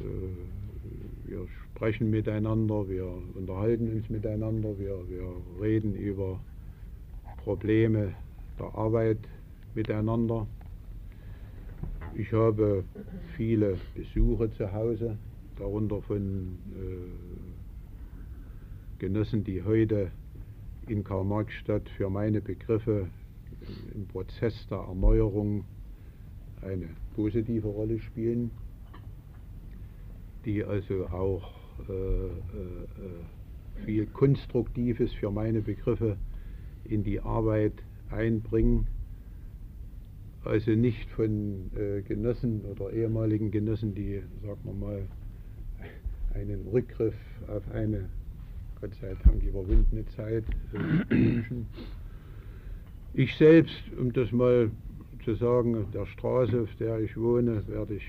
Äh, wir sprechen miteinander, wir unterhalten uns miteinander, wir, wir reden über Probleme der Arbeit miteinander. Ich habe viele Besuche zu Hause, darunter von äh, Genossen, die heute in Karl-Marx-Stadt für meine Begriffe im Prozess der Erneuerung eine positive Rolle spielen, die also auch äh, äh, äh viel Konstruktives für meine Begriffe in die Arbeit einbringen. Also nicht von äh, Genossen oder ehemaligen Genossen, die, sagen wir mal, einen Rückgriff auf eine Gott sei Dank überwundene Zeit äh, wünschen. Ich selbst, um das mal zu sagen, der Straße, auf der ich wohne, werde ich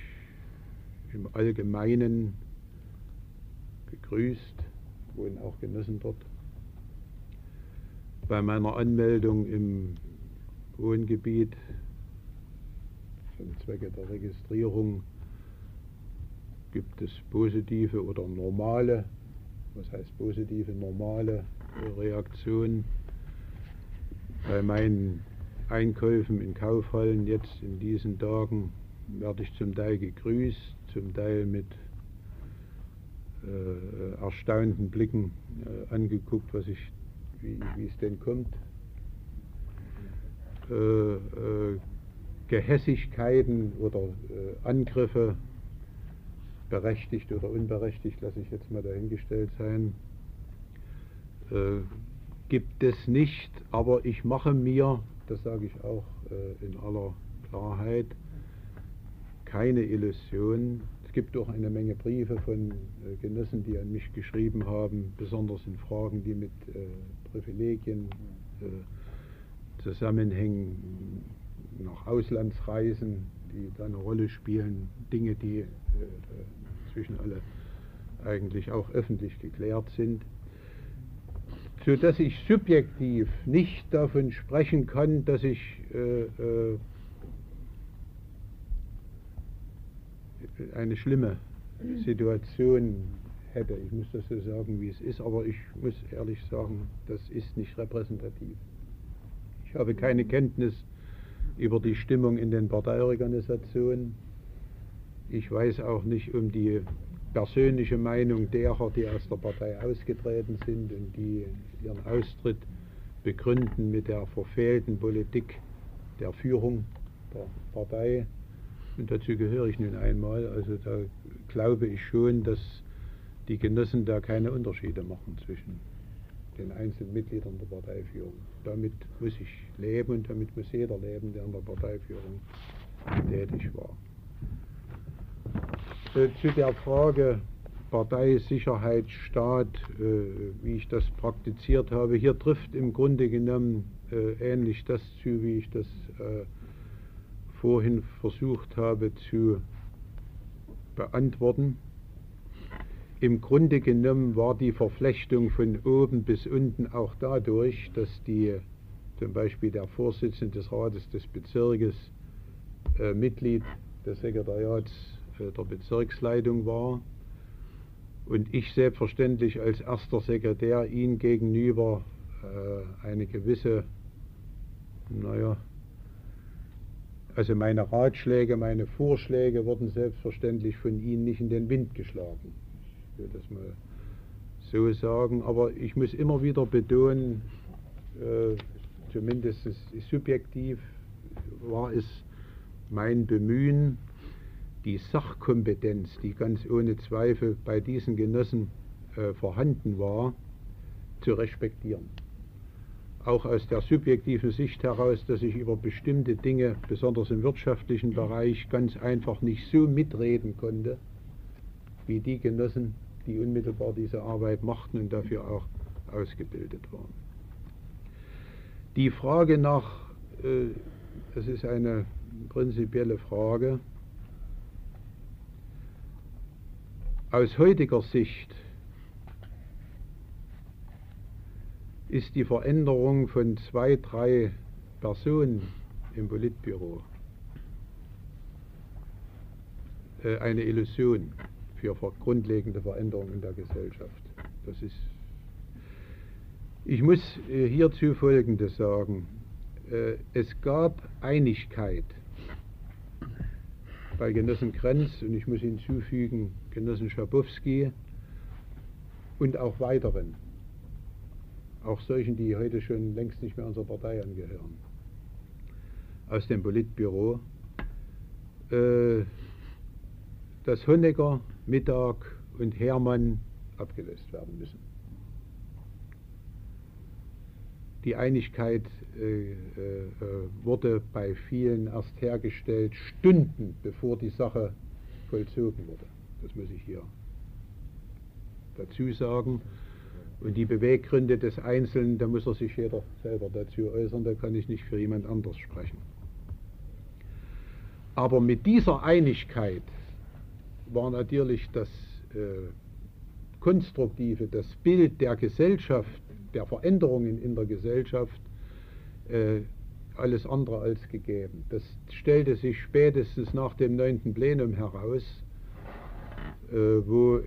im Allgemeinen gegrüßt, wohnen auch Genossen dort. Bei meiner Anmeldung im Wohngebiet zum Zwecke der Registrierung gibt es positive oder normale was heißt positive, normale Reaktion. Bei meinen Einkäufen in Kaufhallen jetzt in diesen Tagen werde ich zum Teil gegrüßt, zum Teil mit äh, erstaunten Blicken äh, angeguckt, was ich, wie, wie es denn kommt. Äh, äh Gehässigkeiten oder äh, Angriffe berechtigt oder unberechtigt, lasse ich jetzt mal dahingestellt sein, äh, gibt es nicht, aber ich mache mir, das sage ich auch äh, in aller Klarheit, keine Illusion. Es gibt auch eine Menge Briefe von äh, Genossen, die an mich geschrieben haben, besonders in Fragen, die mit äh, Privilegien äh, zusammenhängen, nach Auslandsreisen, die da eine Rolle spielen, Dinge, die äh, inzwischen alle eigentlich auch öffentlich geklärt sind, so dass ich subjektiv nicht davon sprechen kann, dass ich äh, äh, eine schlimme Situation hätte. Ich muss das so sagen, wie es ist, aber ich muss ehrlich sagen, das ist nicht repräsentativ. Ich habe keine Kenntnis über die Stimmung in den Parteiorganisationen ich weiß auch nicht um die persönliche Meinung derer, die aus der Partei ausgetreten sind und die ihren Austritt begründen mit der verfehlten Politik der Führung der Partei. Und dazu gehöre ich nun einmal. Also da glaube ich schon, dass die Genossen da keine Unterschiede machen zwischen den einzelnen Mitgliedern der Parteiführung. Damit muss ich leben und damit muss jeder leben, der in der Parteiführung tätig war. Äh, zu der Frage Partei, Sicherheit, Staat, äh, wie ich das praktiziert habe, hier trifft im Grunde genommen äh, ähnlich das zu, wie ich das vorhin versucht habe zu beantworten. Im Grunde genommen war die Verflechtung von oben bis unten auch dadurch, dass die, zum Beispiel der Vorsitzende des Rates des Bezirkes äh, Mitglied des Sekretariats der Bezirksleitung war und ich selbstverständlich als erster Sekretär ihm gegenüber äh, eine gewisse, naja, also meine Ratschläge, meine Vorschläge wurden selbstverständlich von ihm nicht in den Wind geschlagen. Ich will das mal so sagen. Aber ich muss immer wieder betonen, äh, zumindest subjektiv war es mein Bemühen, die Sachkompetenz, die ganz ohne Zweifel bei diesen Genossen äh, vorhanden war, zu respektieren. Auch aus der subjektiven Sicht heraus, dass ich über bestimmte Dinge, besonders im wirtschaftlichen Bereich, ganz einfach nicht so mitreden konnte, wie die Genossen, die unmittelbar diese Arbeit machten und dafür auch ausgebildet waren. Die Frage nach, äh, das ist eine prinzipielle Frage, aus heutiger Sicht ist die Veränderung von zwei, drei Personen im Politbüro äh, eine Illusion für grundlegende Veränderungen in der Gesellschaft. Das ist ich muss äh, hierzu Folgendes sagen. Äh, es gab Einigkeit bei Genossen Krenz und ich muss hinzufügen Genossen Schabowski und auch weiteren auch solchen, die heute schon längst nicht mehr unserer Partei angehören, aus dem Politbüro, äh, dass Honecker, Mittag und Hermann abgelöst werden müssen. Die Einigkeit äh, äh, wurde bei vielen erst hergestellt, Stunden bevor die Sache vollzogen wurde. Das muss ich hier dazu sagen. Und die Beweggründe des Einzelnen, da muss er sich jeder selber dazu äußern, da kann ich nicht für jemand anders sprechen. Aber mit dieser Einigkeit war natürlich das äh, Konstruktive, das Bild der Gesellschaft, der Veränderungen in der Gesellschaft, äh, alles andere als gegeben. Das stellte sich spätestens nach dem 9. Plenum heraus, äh, wo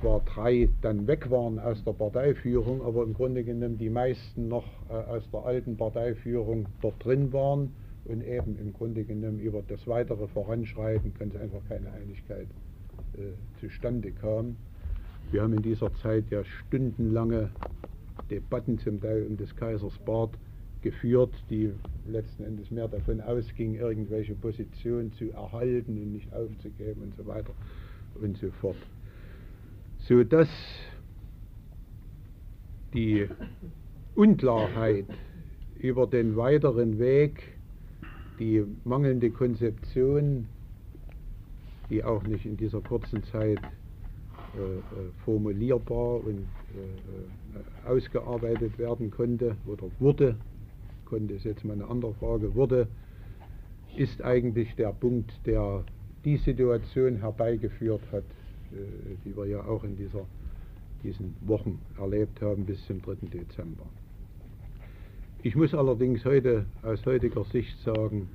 zwar drei dann weg waren aus der Parteiführung, aber im Grunde genommen die meisten noch äh, aus der alten Parteiführung dort drin waren und eben im Grunde genommen über das weitere Voranschreiten ganz einfach keine Einigkeit zustande kam. Wir haben in dieser Zeit ja stundenlange Debatten zum Teil um des Kaisers Bart geführt, die letzten Endes mehr davon ausgingen, irgendwelche Positionen zu erhalten und nicht aufzugeben und so weiter und so fort sodass die Unklarheit über den weiteren Weg, die mangelnde Konzeption, die auch nicht in dieser kurzen Zeit äh, äh formulierbar und äh, ausgearbeitet werden konnte oder wurde, konnte ist jetzt mal eine andere Frage, wurde, ist eigentlich der Punkt, der die Situation herbeigeführt hat, die wir ja auch in dieser, diesen Wochen erlebt haben bis zum 3. Dezember. Ich muss allerdings heute aus heutiger Sicht sagen,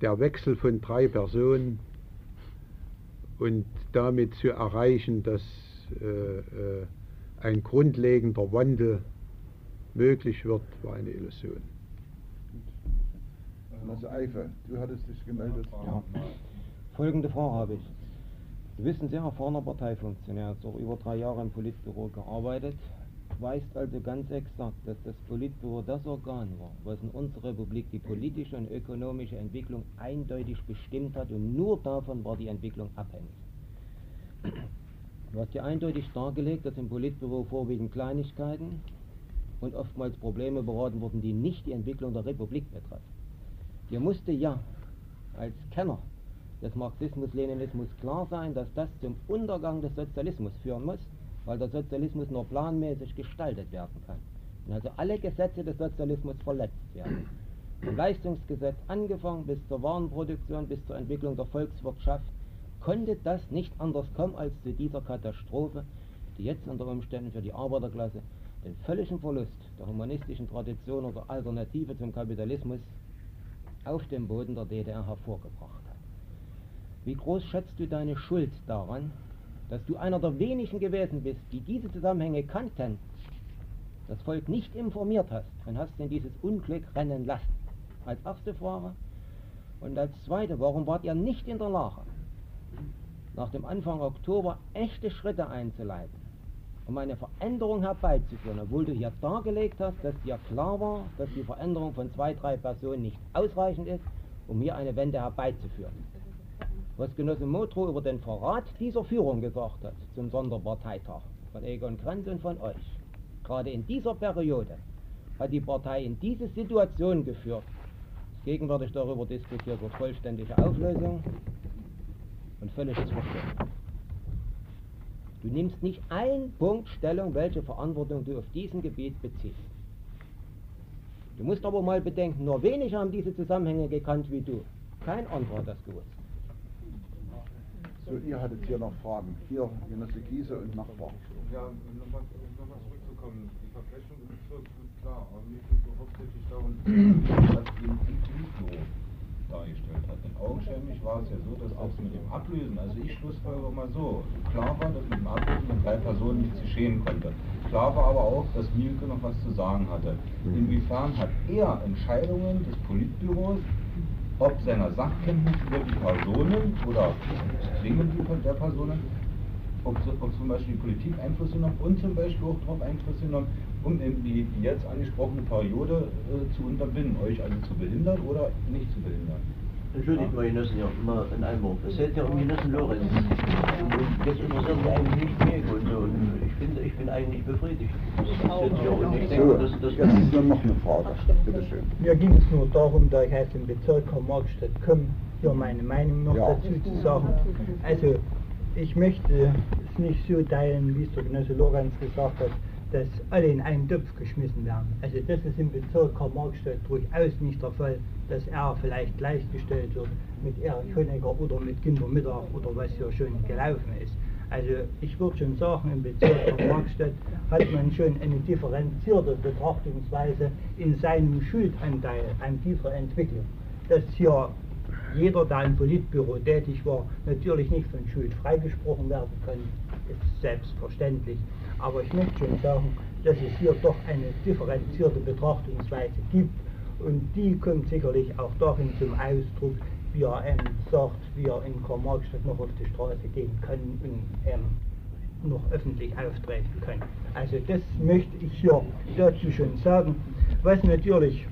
der Wechsel von drei Personen und damit zu erreichen, dass äh, äh, ein grundlegender Wandel möglich wird, war eine Illusion. Also Eifer, du hattest dich gemeldet. Ja. Folgende Frage habe ich. Du bist ein sehr erfahrener Parteifunktionär, hast auch über drei Jahre im Politbüro gearbeitet, weißt also ganz exakt, dass das Politbüro das Organ war, was in unserer Republik die politische und ökonomische Entwicklung eindeutig bestimmt hat und nur davon war die Entwicklung abhängig. Du hast ja eindeutig dargelegt, dass im Politbüro vorwiegend Kleinigkeiten und oftmals Probleme beraten wurden, die nicht die Entwicklung der Republik betreffen. Dir musste ja als Kenner des Marxismus-Leninismus klar sein, dass das zum Untergang des Sozialismus führen muss, weil der Sozialismus nur planmäßig gestaltet werden kann. Und also alle Gesetze des Sozialismus verletzt werden. Vom Leistungsgesetz angefangen bis zur Warenproduktion, bis zur Entwicklung der Volkswirtschaft, konnte das nicht anders kommen als zu dieser Katastrophe, die jetzt unter Umständen für die Arbeiterklasse den völligen Verlust der humanistischen Tradition oder Alternative zum Kapitalismus auf dem Boden der DDR hervorgebracht wie groß schätzt du deine Schuld daran, dass du einer der wenigen gewesen bist, die diese Zusammenhänge kannten, das Volk nicht informiert hast und hast in dieses Unglück rennen lassen? Als erste Frage. Und als zweite, warum wart ihr nicht in der Lage, nach dem Anfang Oktober echte Schritte einzuleiten, um eine Veränderung herbeizuführen, obwohl du hier dargelegt hast, dass dir klar war, dass die Veränderung von zwei, drei Personen nicht ausreichend ist, um hier eine Wende herbeizuführen. Was Genosse Motro über den Verrat dieser Führung gesagt hat zum Sonderparteitag von Egon Krenz und von euch, gerade in dieser Periode hat die Partei in diese Situation geführt, gegenwärtig darüber diskutiert wird, vollständige Auflösung und völliges Verschwinden. Du nimmst nicht einen Punkt Stellung, welche Verantwortung du auf diesem Gebiet beziehst. Du musst aber mal bedenken, nur wenige haben diese Zusammenhänge gekannt wie du. Kein anderer hat das gewusst. So, ihr hattet hier noch Fragen. Hier, Genosse Giese und Nachbar. Ja, nochmal noch mal zurückzukommen. Die Verflechtung im Bezirk ist klar, aber mir geht es hauptsächlich darum, was den Info dargestellt hat. Denn augenscheinlich war es ja so, dass das mit dem Ablösen, also ich schlussfolgere mal so, klar war, dass mit dem Ablösen mit drei Personen nichts geschehen konnte. Klar war aber auch, dass Mielke noch was zu sagen hatte. Inwiefern hat er Entscheidungen des Politbüros ob seiner Sachkenntnis über die Personen oder Zwingen der Personen, ob, ob, zum Beispiel die Politik Einfluss genommen und zum Beispiel auch darauf Einfluss genommen, um eben die, die jetzt angesprochene Periode äh, zu unterbinden, euch also zu behindern oder nicht zu behindern. Entschuldigt mal, Genossen, ja, mal in einem Wort. Es geht ja um Genossen Lorenz. Und jetzt interessiert mich eigentlich nicht mehr und so. Und ich bin, ich bin eigentlich befriedigt. Das ist ja, und ich denke, Jetzt ist dann noch eine Frage. Bitte schön. Mir ging es nur darum, da ich aus dem Bezirk Markstadt komme, hier meine Meinung noch Ja. dazu zu sagen. Also, ich möchte es nicht so teilen, wie es der Genosse Lorenz gesagt hat, dass alle in einen Topf geschmissen werden. Also das ist im Bezirk Karl-Marx-Stadt durchaus nicht der Fall, dass er vielleicht gleichgestellt wird mit Erich Honecker oder mit Günter Mittag oder was hier schon gelaufen ist. Also ich würde schon sagen, im Bezirk Karl-Marx-Stadt hat man schon eine differenzierte Betrachtungsweise in seinem Schuldanteil an dieser Entwicklung. Dass hier jeder, der im Politbüro tätig war, natürlich nicht von Schuld freigesprochen werden kann, ist selbstverständlich. Aber ich möchte schon sagen, dass es hier doch eine differenzierte Betrachtungsweise gibt und die kommt sicherlich auch darin zum Ausdruck, wie er ähm, sagt, wie er in Karl-Marx-Stadt noch auf die Straße gehen kann und ähm, noch öffentlich auftreten kann. Also das möchte ich hier dazu schon sagen. Was natürlich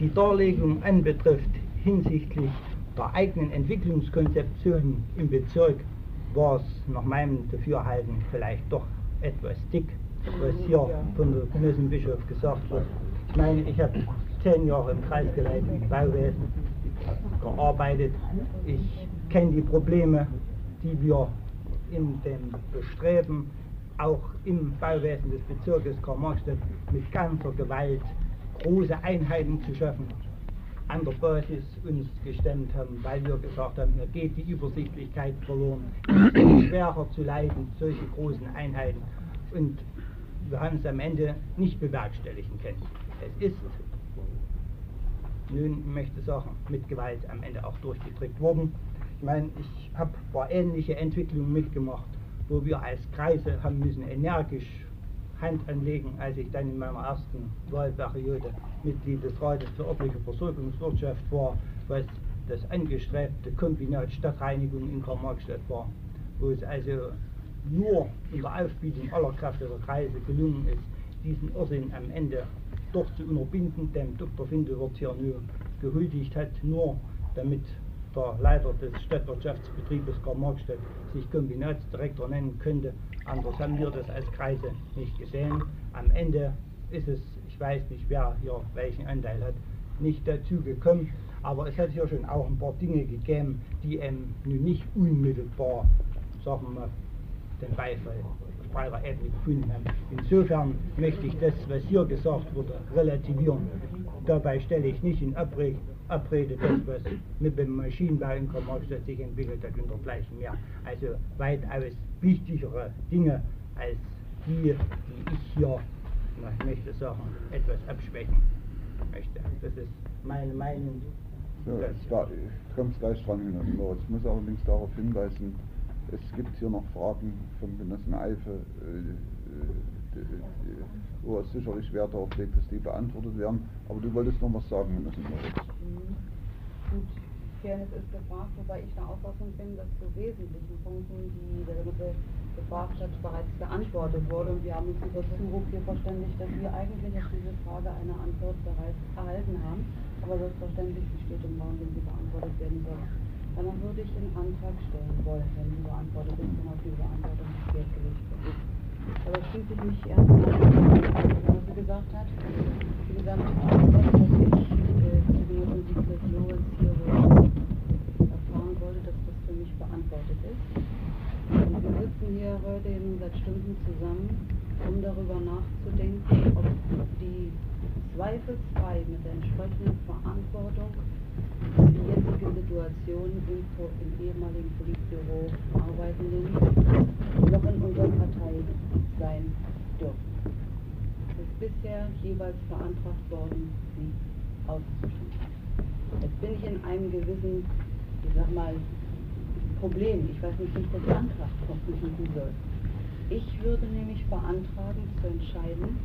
die Darlegung anbetrifft hinsichtlich der eigenen Entwicklungskonzeption im Bezirk, war es nach meinem Dafürhalten vielleicht doch etwas dick, was hier von der Genossenbischof gesagt wird. Ich meine, ich habe zehn Jahre im kreisgeleiteten Bauwesen gearbeitet. Ich kenne die Probleme, die wir in dem Bestreben, auch im Bauwesen des Bezirkes Karl-Marx-Stadt mit ganzer Gewalt große Einheiten zu schaffen, an der Basis uns gestemmt haben, weil wir gesagt haben, hier geht die Übersichtlichkeit verloren, schwerer zu leiten, solche großen Einheiten. Und wir haben es am Ende nicht bewerkstelligen können. Es ist, nun möchte sagen, mit Gewalt am Ende auch durchgedrückt worden. Ich meine, ich habe paar ähnliche Entwicklungen mitgemacht, wo wir als Kreise haben müssen energisch Hand anlegen, als ich dann in meiner ersten Wahlperiode Mitglied des Rates für örtliche Versorgungswirtschaft war, was das angestrebte Kombinat Stadtreinigung in Karl-Marx-Stadt war, wo es also nur unter Aufbietung aller Kräfte der Kreise gelungen ist, diesen Irrsinn am Ende doch zu unterbinden, dem Dr. Findelwirt hier nur gehuldigt hat, nur damit der Leiter des Stadtwirtschaftsbetriebes Karl-Marx-Stadt sich Kombinatsdirektor nennen könnte. Anders haben wir das als Kreise nicht gesehen. Am Ende ist es, ich weiß nicht, wer hier welchen Anteil hat, nicht dazu gekommen. Aber es hat hier schon auch ein paar Dinge gegeben, die nun nicht unmittelbar, sagen wir den Beifall Ebene gefunden haben. Insofern möchte ich das, was hier gesagt wurde, relativieren. Dabei stelle ich nicht in Abrede, Abrede das, was mit dem Maschinenbau in Karl-Marx-Stadt sich entwickelt hat und dergleichen mehr. Also weitaus wichtigere Dinge als die, die ich hier, na, ich möchte sagen, etwas abschwächen möchte. Das ist meine Meinung. Ja, da kommt gleich dran hin. Ich muss allerdings darauf hinweisen, es gibt hier noch Fragen vom Genossen Eife, äh, äh, äh, wo es sicherlich Wert darauf legt, dass die beantwortet werden. Aber du wolltest noch was sagen, Genossen Moritz. Mhm. Gut, Fairness ist gefragt, wobei ich der Auffassung bin, dass zu wesentlichen Punkten, die der Genosse gefragt hat, bereits beantwortet wurde. Und wir haben uns über Zuruf hier verständigt, dass wir eigentlich auf diese Frage eine Antwort bereits erhalten haben. Aber selbstverständlich, sie steht im Raum, wenn sie beantwortet werden soll. Dann würde ich den Antrag stellen wollen, wenn sie beantwortet ist und auf diese Beantwortung Wert gelegt wird. Aber schließe ich mich erst an, was sie gesagt hat. Wie gesagt, das, was ich und die Person hier erfahren wollte, dass das für mich beantwortet ist. Und wir sitzen hier heute eben seit Stunden zusammen, um darüber nachzudenken, ob die zweifelsfrei mit der entsprechenden Verantwortung die jetzige Situation im, im ehemaligen Politbüro Arbeitenden noch in unserer Partei sein dürfen. Es ist bisher jeweils beantragt worden, sie auszuschließen. Jetzt bin ich in einem gewissen, ich sag mal, Problem. Ich weiß nicht, wie ich das Antrag versuchen soll. Ich würde nämlich beantragen, zu entscheiden,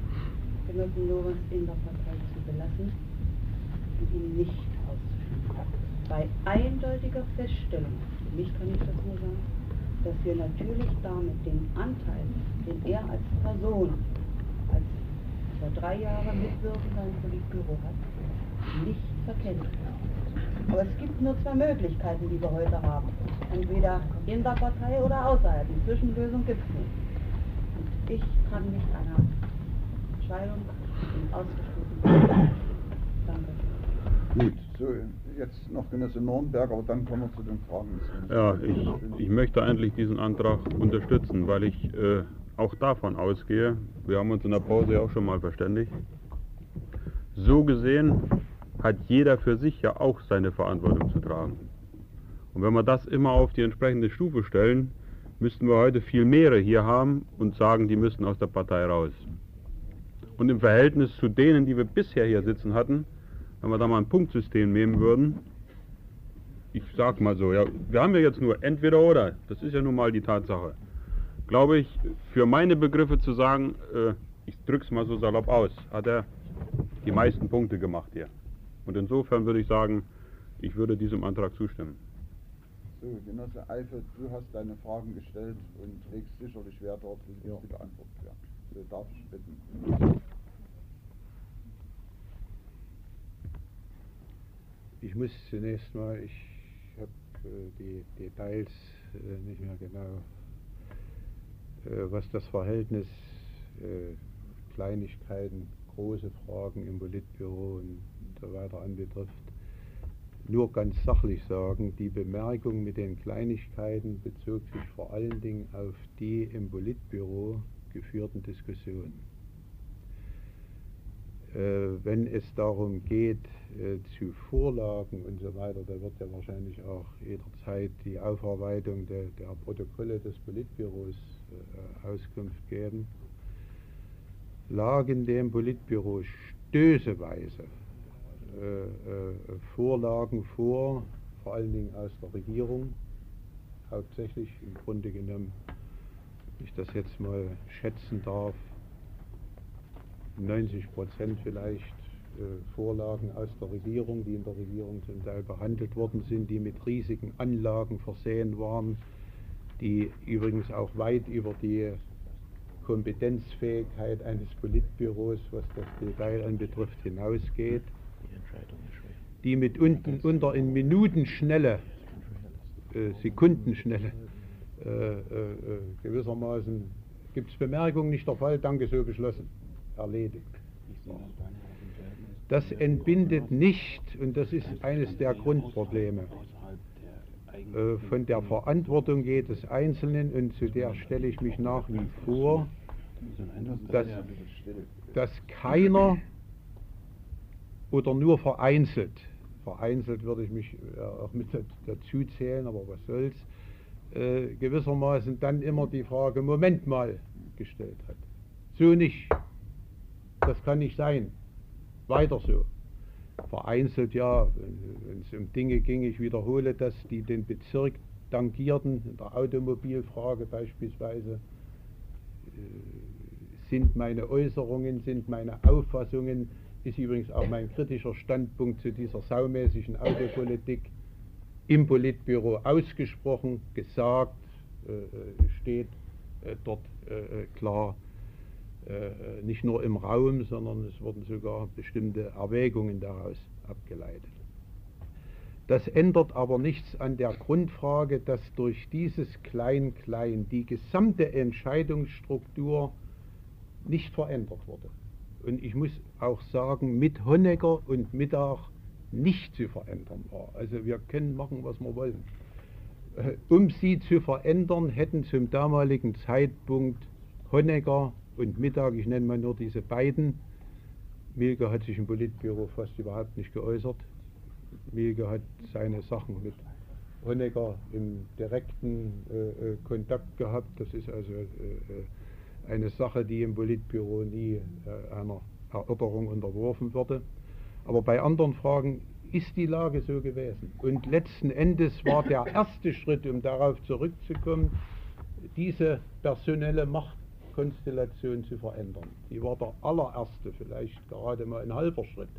Genossen Lorenz in der Partei zu belassen und ihn nicht. Bei eindeutiger Feststellung, für mich kann ich das nur sagen, dass wir natürlich damit den Anteil, den er als Person, als vor drei Jahren Mitwirkender im Politbüro hat, nicht verkennen. Aber es gibt nur zwei Möglichkeiten, die wir heute haben. Entweder in der Partei oder außerhalb. Die Zwischenlösung gibt es nicht. Und ich kann mich einer Entscheidung ausgeschlossen Danke. Gut, so, jetzt noch Genosse Nürnberg, aber dann kommen wir zu den Fragen. Ja, ich, ich möchte eigentlich diesen Antrag unterstützen, weil ich äh, auch davon ausgehe, wir haben uns in der Pause ja auch schon mal verständigt, so gesehen hat jeder für sich ja auch seine Verantwortung zu tragen. Und wenn wir das immer auf die entsprechende Stufe stellen, müssten wir heute viel mehr hier haben und sagen, die müssten aus der Partei raus. Und im Verhältnis zu denen, die wir bisher hier sitzen hatten, wenn wir da mal ein Punktsystem nehmen würden, ich sag mal so, ja, wir haben ja jetzt nur entweder oder, das ist ja nun mal die Tatsache. Glaube ich, für meine Begriffe zu sagen, äh, ich drück's mal so salopp aus, hat er die meisten Punkte gemacht hier. Und insofern würde ich sagen, ich würde diesem Antrag zustimmen. So, Genosse Eifert, du hast deine Fragen gestellt und legst sicherlich Wert darauf, dass sie ja. beantwortet werden. So, darf ich bitten. Ich muss zunächst mal, ich habe äh, die Details äh, nicht mehr genau, äh, was das Verhältnis Kleinigkeiten, große Fragen im Politbüro und so weiter anbetrifft, nur ganz sachlich sagen, die Bemerkung mit den Kleinigkeiten bezog sich vor allen Dingen auf die im Politbüro geführten Diskussionen. Äh, wenn es darum geht, äh, zu Vorlagen und so weiter, da wird ja wahrscheinlich auch jederzeit die Aufarbeitung der, der Protokolle des Politbüros äh, Auskunft geben, lagen dem Politbüro stößeweise Vorlagen vor, vor allen Dingen aus der Regierung, hauptsächlich im Grunde genommen, wenn ich das jetzt mal schätzen darf, 90 Prozent vielleicht äh, Vorlagen aus der Regierung, die in der Regierung zum Teil behandelt worden sind, die mit riesigen Anlagen versehen waren, die übrigens auch weit über die Kompetenzfähigkeit eines Politbüros, was das Detail anbetrifft, hinausgeht. Die mit unten unter in Minutenschnelle, äh, Sekundenschnelle äh, äh, äh gewissermaßen, gibt es Bemerkungen, nicht der Fall, danke, so beschlossen, erledigt. Das entbindet nicht, und das ist eines der Grundprobleme, äh, von der Verantwortung jedes Einzelnen, und zu der stelle ich mich nach wie vor, dass, dass keiner oder nur vereinzelt vereinzelt würde ich mich äh, auch mit dazu zählen, aber was soll's, äh, gewissermaßen dann immer die Frage, Moment mal, gestellt hat. So nicht. Das kann nicht sein. Weiter so. Vereinzelt ja, wenn es um Dinge ging, ich wiederhole das, die den Bezirk tangierten, in der Automobilfrage beispielsweise, äh, sind meine Äußerungen, sind meine Auffassungen ist übrigens auch mein kritischer Standpunkt zu dieser saumäßigen Autopolitik im Politbüro ausgesprochen, gesagt, äh, steht äh, dort äh, klar, nicht nur im Raum, sondern es wurden sogar bestimmte Erwägungen daraus abgeleitet. Das ändert aber nichts an der Grundfrage, dass durch dieses Klein-Klein die gesamte Entscheidungsstruktur nicht verändert wurde. Und ich muss auch sagen, mit Honecker und Mittag nicht zu verändern war. Also wir können machen, was wir wollen. Äh, um sie zu verändern, hätten zum damaligen Zeitpunkt Honecker und Mittag, ich nenne mal nur diese beiden, Milke hat sich im Politbüro fast überhaupt nicht geäußert. Milke hat seine Sachen mit Honecker im direkten äh, äh Kontakt gehabt. Das ist also äh, äh, eine Sache, die im Politbüro nie äh, einer Erörterung unterworfen würde. Aber bei anderen Fragen ist die Lage so gewesen. Und letzten Endes war der erste Schritt, um darauf zurückzukommen, diese personelle Machtkonstellation zu verändern. Die war der allererste, vielleicht gerade mal ein halber Schritt.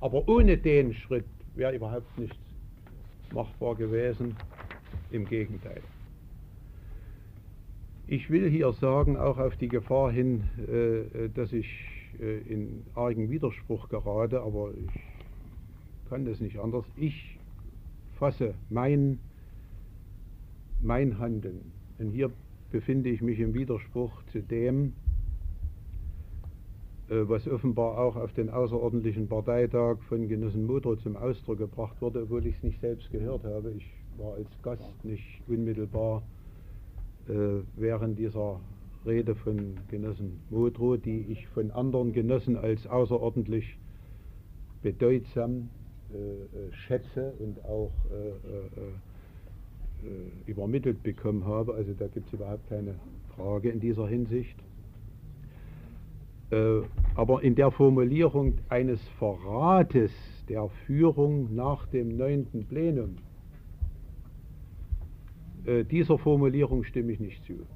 Aber ohne den Schritt wäre überhaupt nichts machbar gewesen. Im Gegenteil. Ich will hier sagen, auch auf die Gefahr hin, äh, dass ich äh, in argen Widerspruch gerate, aber ich kann das nicht anders. Ich fasse mein, mein Handeln. Und hier befinde ich mich im Widerspruch zu dem, äh, was offenbar auch auf den außerordentlichen Parteitag von Genossen Motor zum Ausdruck gebracht wurde, obwohl ich es nicht selbst gehört habe. Ich war als Gast nicht unmittelbar äh, während dieser Rede von Genossen Modrow, die ich von anderen Genossen als außerordentlich bedeutsam äh, äh, schätze und auch äh, äh, übermittelt bekommen habe. Also da gibt es überhaupt keine Frage in dieser Hinsicht. aber in der Formulierung eines Verrates der Führung nach dem neunten Plenum, dieser Formulierung stimme ich nicht zu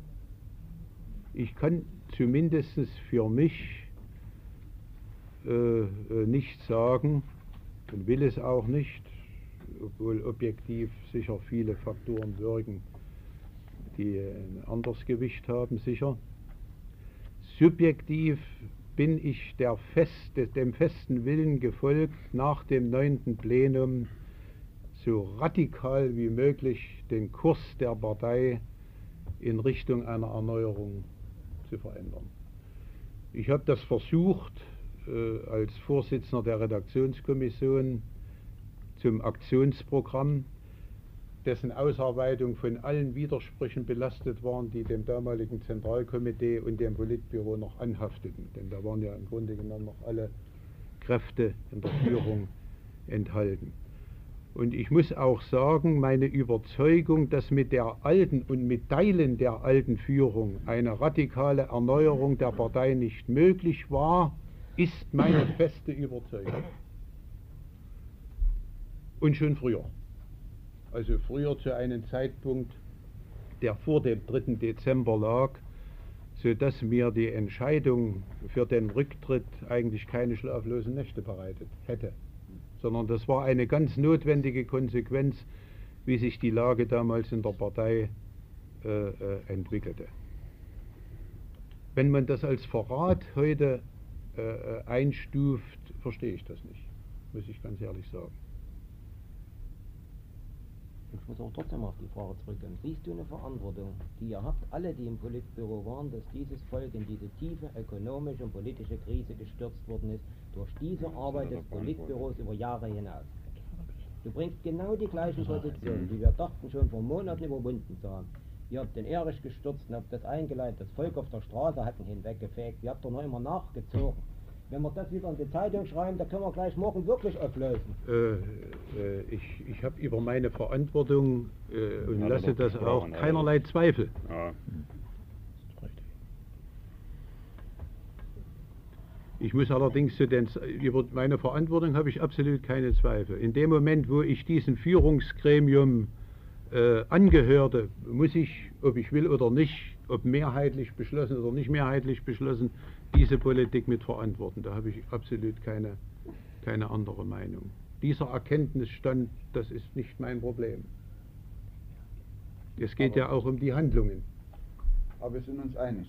ich kann zumindest für mich äh, äh, nicht sagen und will es auch nicht, obwohl objektiv sicher viele Faktoren wirken, die ein anderes Gewicht haben, sicher. Subjektiv bin ich Fest, dem festen Willen gefolgt, nach dem neunten Plenum so radikal wie möglich den Kurs der Partei in Richtung einer Erneuerung zu verändern. Ich habe das versucht äh, als Vorsitzender der Redaktionskommission zum Aktionsprogramm, dessen Ausarbeitung von allen Widersprüchen belastet waren, die dem damaligen Zentralkomitee und dem Politbüro noch anhafteten. Denn da waren ja im Grunde genommen noch alle Kräfte in der Führung enthalten. Und ich muss auch sagen, meine Überzeugung, dass mit der alten und mit Teilen der alten Führung eine radikale Erneuerung der Partei nicht möglich war, ist meine feste Überzeugung. Und schon früher. Also früher zu einem Zeitpunkt, der vor dem 3. Dezember lag, sodass mir die Entscheidung für den Rücktritt eigentlich keine schlaflosen Nächte bereitet hätte sondern das war eine ganz notwendige Konsequenz, wie sich die Lage damals in der Partei äh, äh, entwickelte. Wenn man das als Verrat heute äh, äh einstuft, verstehe ich das nicht, muss ich ganz ehrlich sagen. Ich muss auch trotzdem auf die Frage zurückkommen. Siehst du eine Verantwortung, die ihr habt, alle, die im Politbüro waren, dass dieses Volk in diese tiefe ökonomische und politische Krise gestürzt worden ist, durch diese Arbeit des Politbüros über Jahre hinaus? Du bringst genau die gleichen Positionen, die wir dachten schon vor Monaten überwunden zu haben. Ihr habt den Erich gestürzt und habt das eingeleitet, das Volk auf der Straße hatten hinweggefegt, ihr habt doch noch immer nachgezogen. Wenn wir das wieder in die Zeitung schreiben, dann können wir gleich morgen wirklich auflösen. Äh, äh, ich ich habe über meine Verantwortung äh, und ja, lasse das auch keinerlei Zweifel. Ja. Ich muss allerdings zu den, über meine Verantwortung habe ich absolut keine Zweifel. In dem Moment, wo ich diesem Führungsgremium äh, angehörte, muss ich, ob ich will oder nicht, ob mehrheitlich beschlossen oder nicht mehrheitlich beschlossen, diese Politik mit verantworten. Da habe ich absolut keine, keine andere Meinung. dieser Erkenntnisstand, das ist nicht mein Problem. Es geht Aber- ja auch um die Handlungen. Aber wir sind uns einig.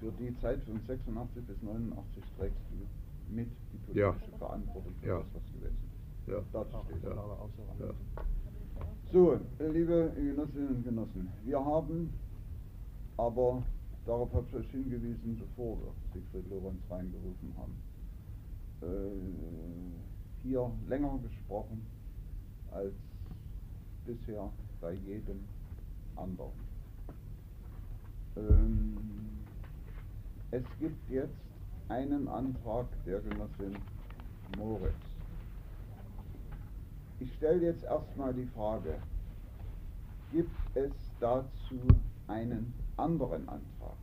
Für die Zeit von 86 bis 89 trägst du mit die Ja. politische Verantwortung für Ja. das, was gewesen ist. Ja. Dazu steht Ja. Ja. So, liebe Genossinnen und Genossen, wir haben aber, darauf habe ich euch hingewiesen, bevor wir Siegfried Lorenz reingerufen haben, äh, hier länger gesprochen als bisher bei jedem anderen. Ähm, es gibt jetzt einen Antrag der Genossin Moritz. Ich stelle jetzt erstmal die Frage, gibt es dazu einen anderen Antrag?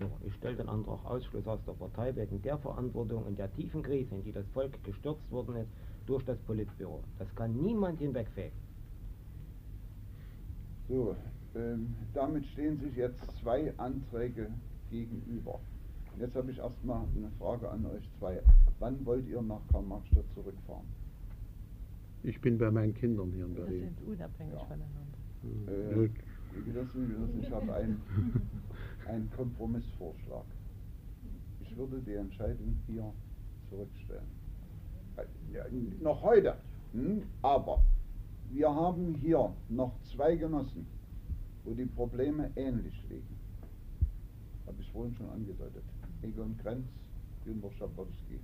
Ja, ich stelle den Antrag Ausschluss aus der Partei wegen der Verantwortung und der tiefen Krise, in die das Volk gestürzt worden ist, durch das Politbüro. Das kann niemand hinwegfegen. So, ähm, damit stehen sich jetzt zwei Anträge gegenüber. Jetzt habe ich erstmal eine Frage an euch zwei. Wann wollt ihr nach Karl-Marx-Stadt zurückfahren? Ich bin bei meinen Kindern hier in Wir Berlin. sind unabhängig Ja. voneinander. Äh, Wie Genossen, Genossen, ich habe einen, einen Kompromissvorschlag. Ich würde die Entscheidung hier zurückstellen. Ja, noch heute. Hm? Aber wir haben hier noch zwei Genossen, wo die Probleme ähnlich liegen. Habe ich vorhin schon angedeutet. Egon Krenz, Günter Schabowski.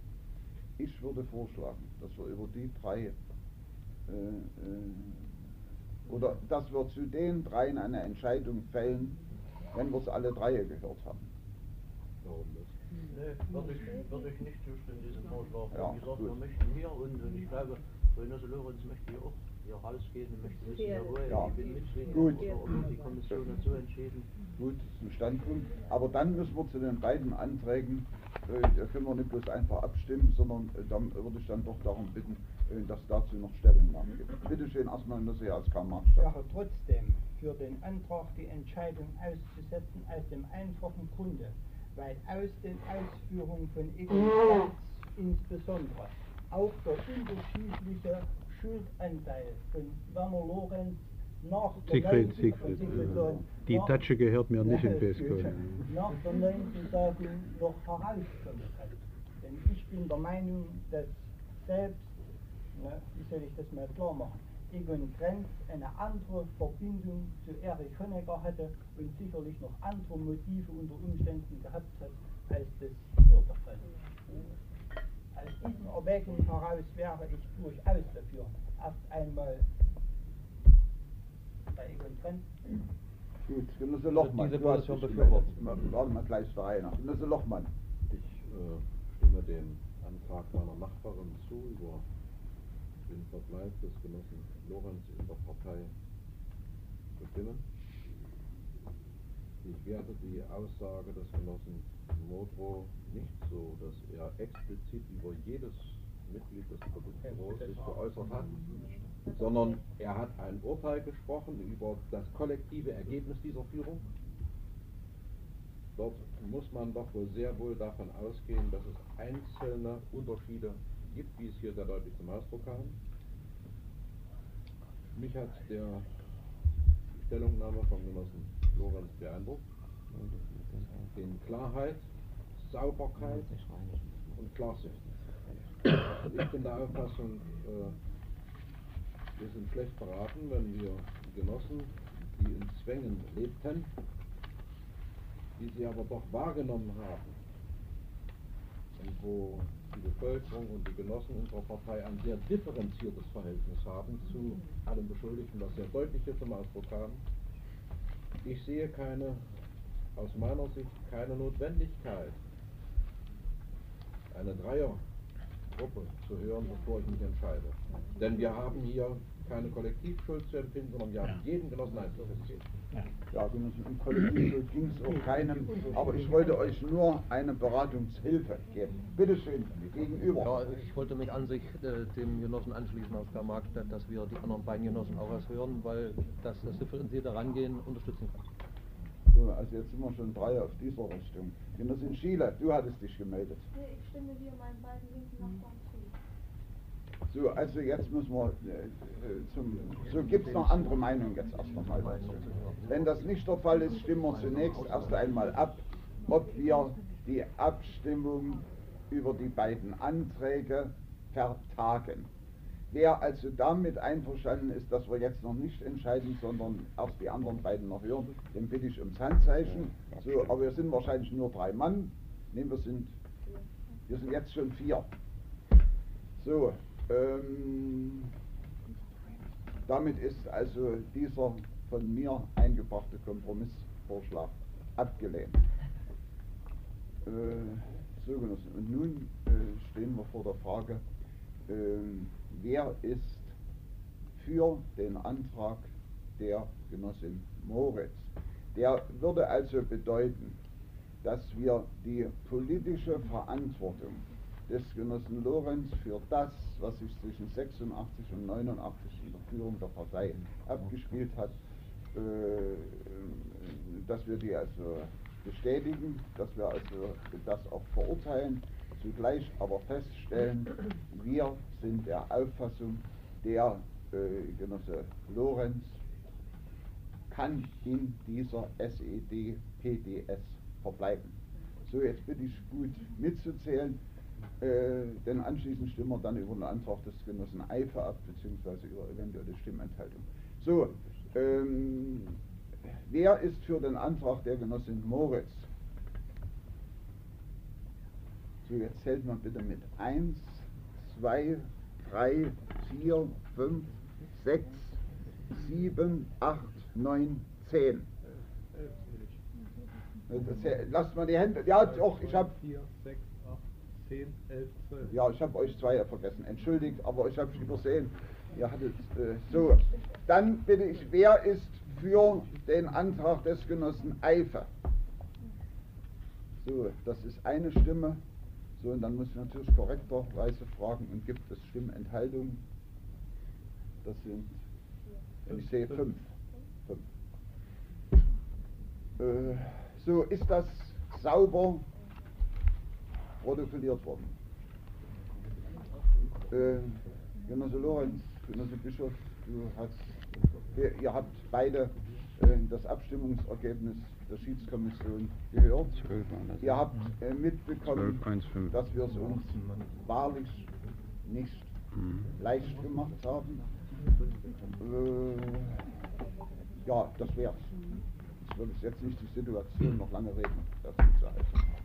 Ich würde vorschlagen, dass wir über die drei äh, äh, oder dass wir zu den dreien eine Entscheidung fällen, wenn wir es alle drei gehört haben. Warum das? Nee, würde ich, würde ich nicht zustimmen, diesem Vorschlag. Ja, Wie gesagt, gut. wir möchten hier und, und ich glaube, Renate Lorenz möchte hier auch hier rausgehen und möchte wissen, Ja. jawohl, Ja. ich bin Mitglied Gut. oder, die Kommission hat so entschieden. Gut, das ist ein Standpunkt. Aber dann müssen wir zu den beiden Anträgen, äh, da können wir nicht bloß einfach abstimmen, sondern äh, dann würde ich dann doch darum bitten, dass dazu noch Stellungnahmen gibt. Bitte schön, erstmal nur sehr als marx Ich sage trotzdem für den Antrag die Entscheidung auszusetzen aus dem einfachen Grunde, weil aus den Ausführungen von Egon insbesondere auch der unterschiedliche Schuldanteil von Werner Lorenz nach der Siegfried, 19. Siegfried. Siegfried äh, Lorenz Die Tatsche gehört mir nicht in gut. Nach der 19. Sachen noch herauskommen kann. Denn ich bin der Meinung, dass selbst, na, wie soll ich das mal klar machen, Egon Krenz eine andere Verbindung zu Erich Honecker hatte und sicherlich noch andere Motive unter Umständen gehabt hat, als das hier der Fall ist. Aus diesen Erwägungen heraus wäre ich durchaus dafür, erst einmal bei Egon Krenz Gut, Genosse Also Lochmann. diese du hast Position dich befürworten. Warte mal gleich der Reihe nach. Genosse Lochmann. Ich äh, stimme dem Antrag meiner Nachbarin zu, über den Verbleib des Genossen Lorenz in der Partei bestimmen. Ich werte die Aussage des Genossen Modrow nicht so, dass er explizit über jedes Mitglied des Politbüros sich geäußert hat, sondern er hat ein Urteil gesprochen über das kollektive Ergebnis dieser Führung. Dort muss man doch wohl sehr wohl davon ausgehen, dass es einzelne Unterschiede gibt, wie es hier sehr deutlich zum Ausdruck kam. Mich hat der Stellungnahme vom Genossen Lorenz beeindruckt. In Klarheit, Sauberkeit und Klarsicht. Ich bin der Auffassung, äh, wir sind schlecht beraten, wenn wir Genossen, die in Zwängen lebten, die sie aber doch wahrgenommen haben und wo die Bevölkerung und die Genossen unserer Partei ein sehr differenziertes Verhältnis haben zu allen Beschuldigten, was sehr deutlich hier zum Ausdruck kam. Ich sehe keine, aus meiner Sicht keine Notwendigkeit, eine Dreiergruppe zu hören, bevor ich mich entscheide. Denn wir haben hier keine Kollektivschuld zu empfinden, sondern wir haben jeden Genossen einzeln Ja, Genossen, um Kollektivschuld ging es auch keinem, aber ich wollte euch nur eine Beratungshilfe geben. Bitte schön, gegenüber. Ja, ich wollte mich an sich äh, dem Genossen anschließen aus der Marktstadt, dass wir die anderen beiden Genossen auch was hören, weil das, das differenzierte Rangehen unterstützen kann. So, also jetzt sind wir schon drei auf dieser Richtung. Genossin Schiele, du hattest dich gemeldet. Nee, ich stimme dir meinen beiden linken Nachbarn. So, also jetzt müssen wir äh, äh zum. So gibt es noch andere Meinungen jetzt erst nochmal dazu. Wenn das nicht der Fall ist, stimmen wir zunächst erst einmal ab, ob wir die Abstimmung über die beiden Anträge vertagen. Wer also damit einverstanden ist, dass wir jetzt noch nicht entscheiden, sondern erst die anderen beiden noch hören, den bitte ich ums Handzeichen. So, aber wir sind wahrscheinlich nur drei Mann. Nehmen wir sind, wir sind jetzt schon vier. So, ähm, damit ist also dieser von mir eingebrachte Kompromissvorschlag abgelehnt. Äh, so Genossen, und nun äh, stehen wir vor der Frage, äh, wer ist für den Antrag der Genossin Moritz. Der würde also bedeuten, dass wir die politische Verantwortung des Genossen Lorenz für das, was sich zwischen 86 und 89 in der Führung der Partei abgespielt hat, äh, dass wir die also bestätigen, dass wir also das auch verurteilen, zugleich aber feststellen, wir sind der Auffassung, der äh, Genosse Lorenz kann in dieser SED-PDS verbleiben. So, jetzt bitte ich gut mitzuzählen, äh, denn anschließend stimmen wir dann über den Antrag des Genossen Eife ab, beziehungsweise über eventuelle Stimmenthaltung. So, ähm, wer ist für den Antrag der Genossin Moritz? So, jetzt zählt man bitte mit 1, 2, 3, 4, 5, 6, 7, 8, 9, 10. Lasst mal die Hände. Ja, doch, ich habe. 4, 6, 8, 10, 11, 12. Ja, ich habe euch zwei vergessen. Entschuldigt, aber ich habe es übersehen. Ihr hattet. Äh, so, dann bitte ich, wer ist für den Antrag des Genossen Eifer? So, das ist eine Stimme. So, und dann muss ich natürlich korrekterweise fragen, und gibt es Stimmenthaltungen? Das sind, wenn ich sehe, fünf. fünf. Äh, so, ist das sauber protokolliert worden? Äh, Genosse Lorenz, Genosse Bischof, du hast, ihr, ihr habt beide äh, das Abstimmungsergebnis der Schiedskommission gehört. Ihr habt äh, mitbekommen, 12, dass wir es uns wahrlich nicht mhm. leicht gemacht haben. Äh, ja, das wär's. Ich würde jetzt nicht die Situation noch lange reden, dazu zu halten.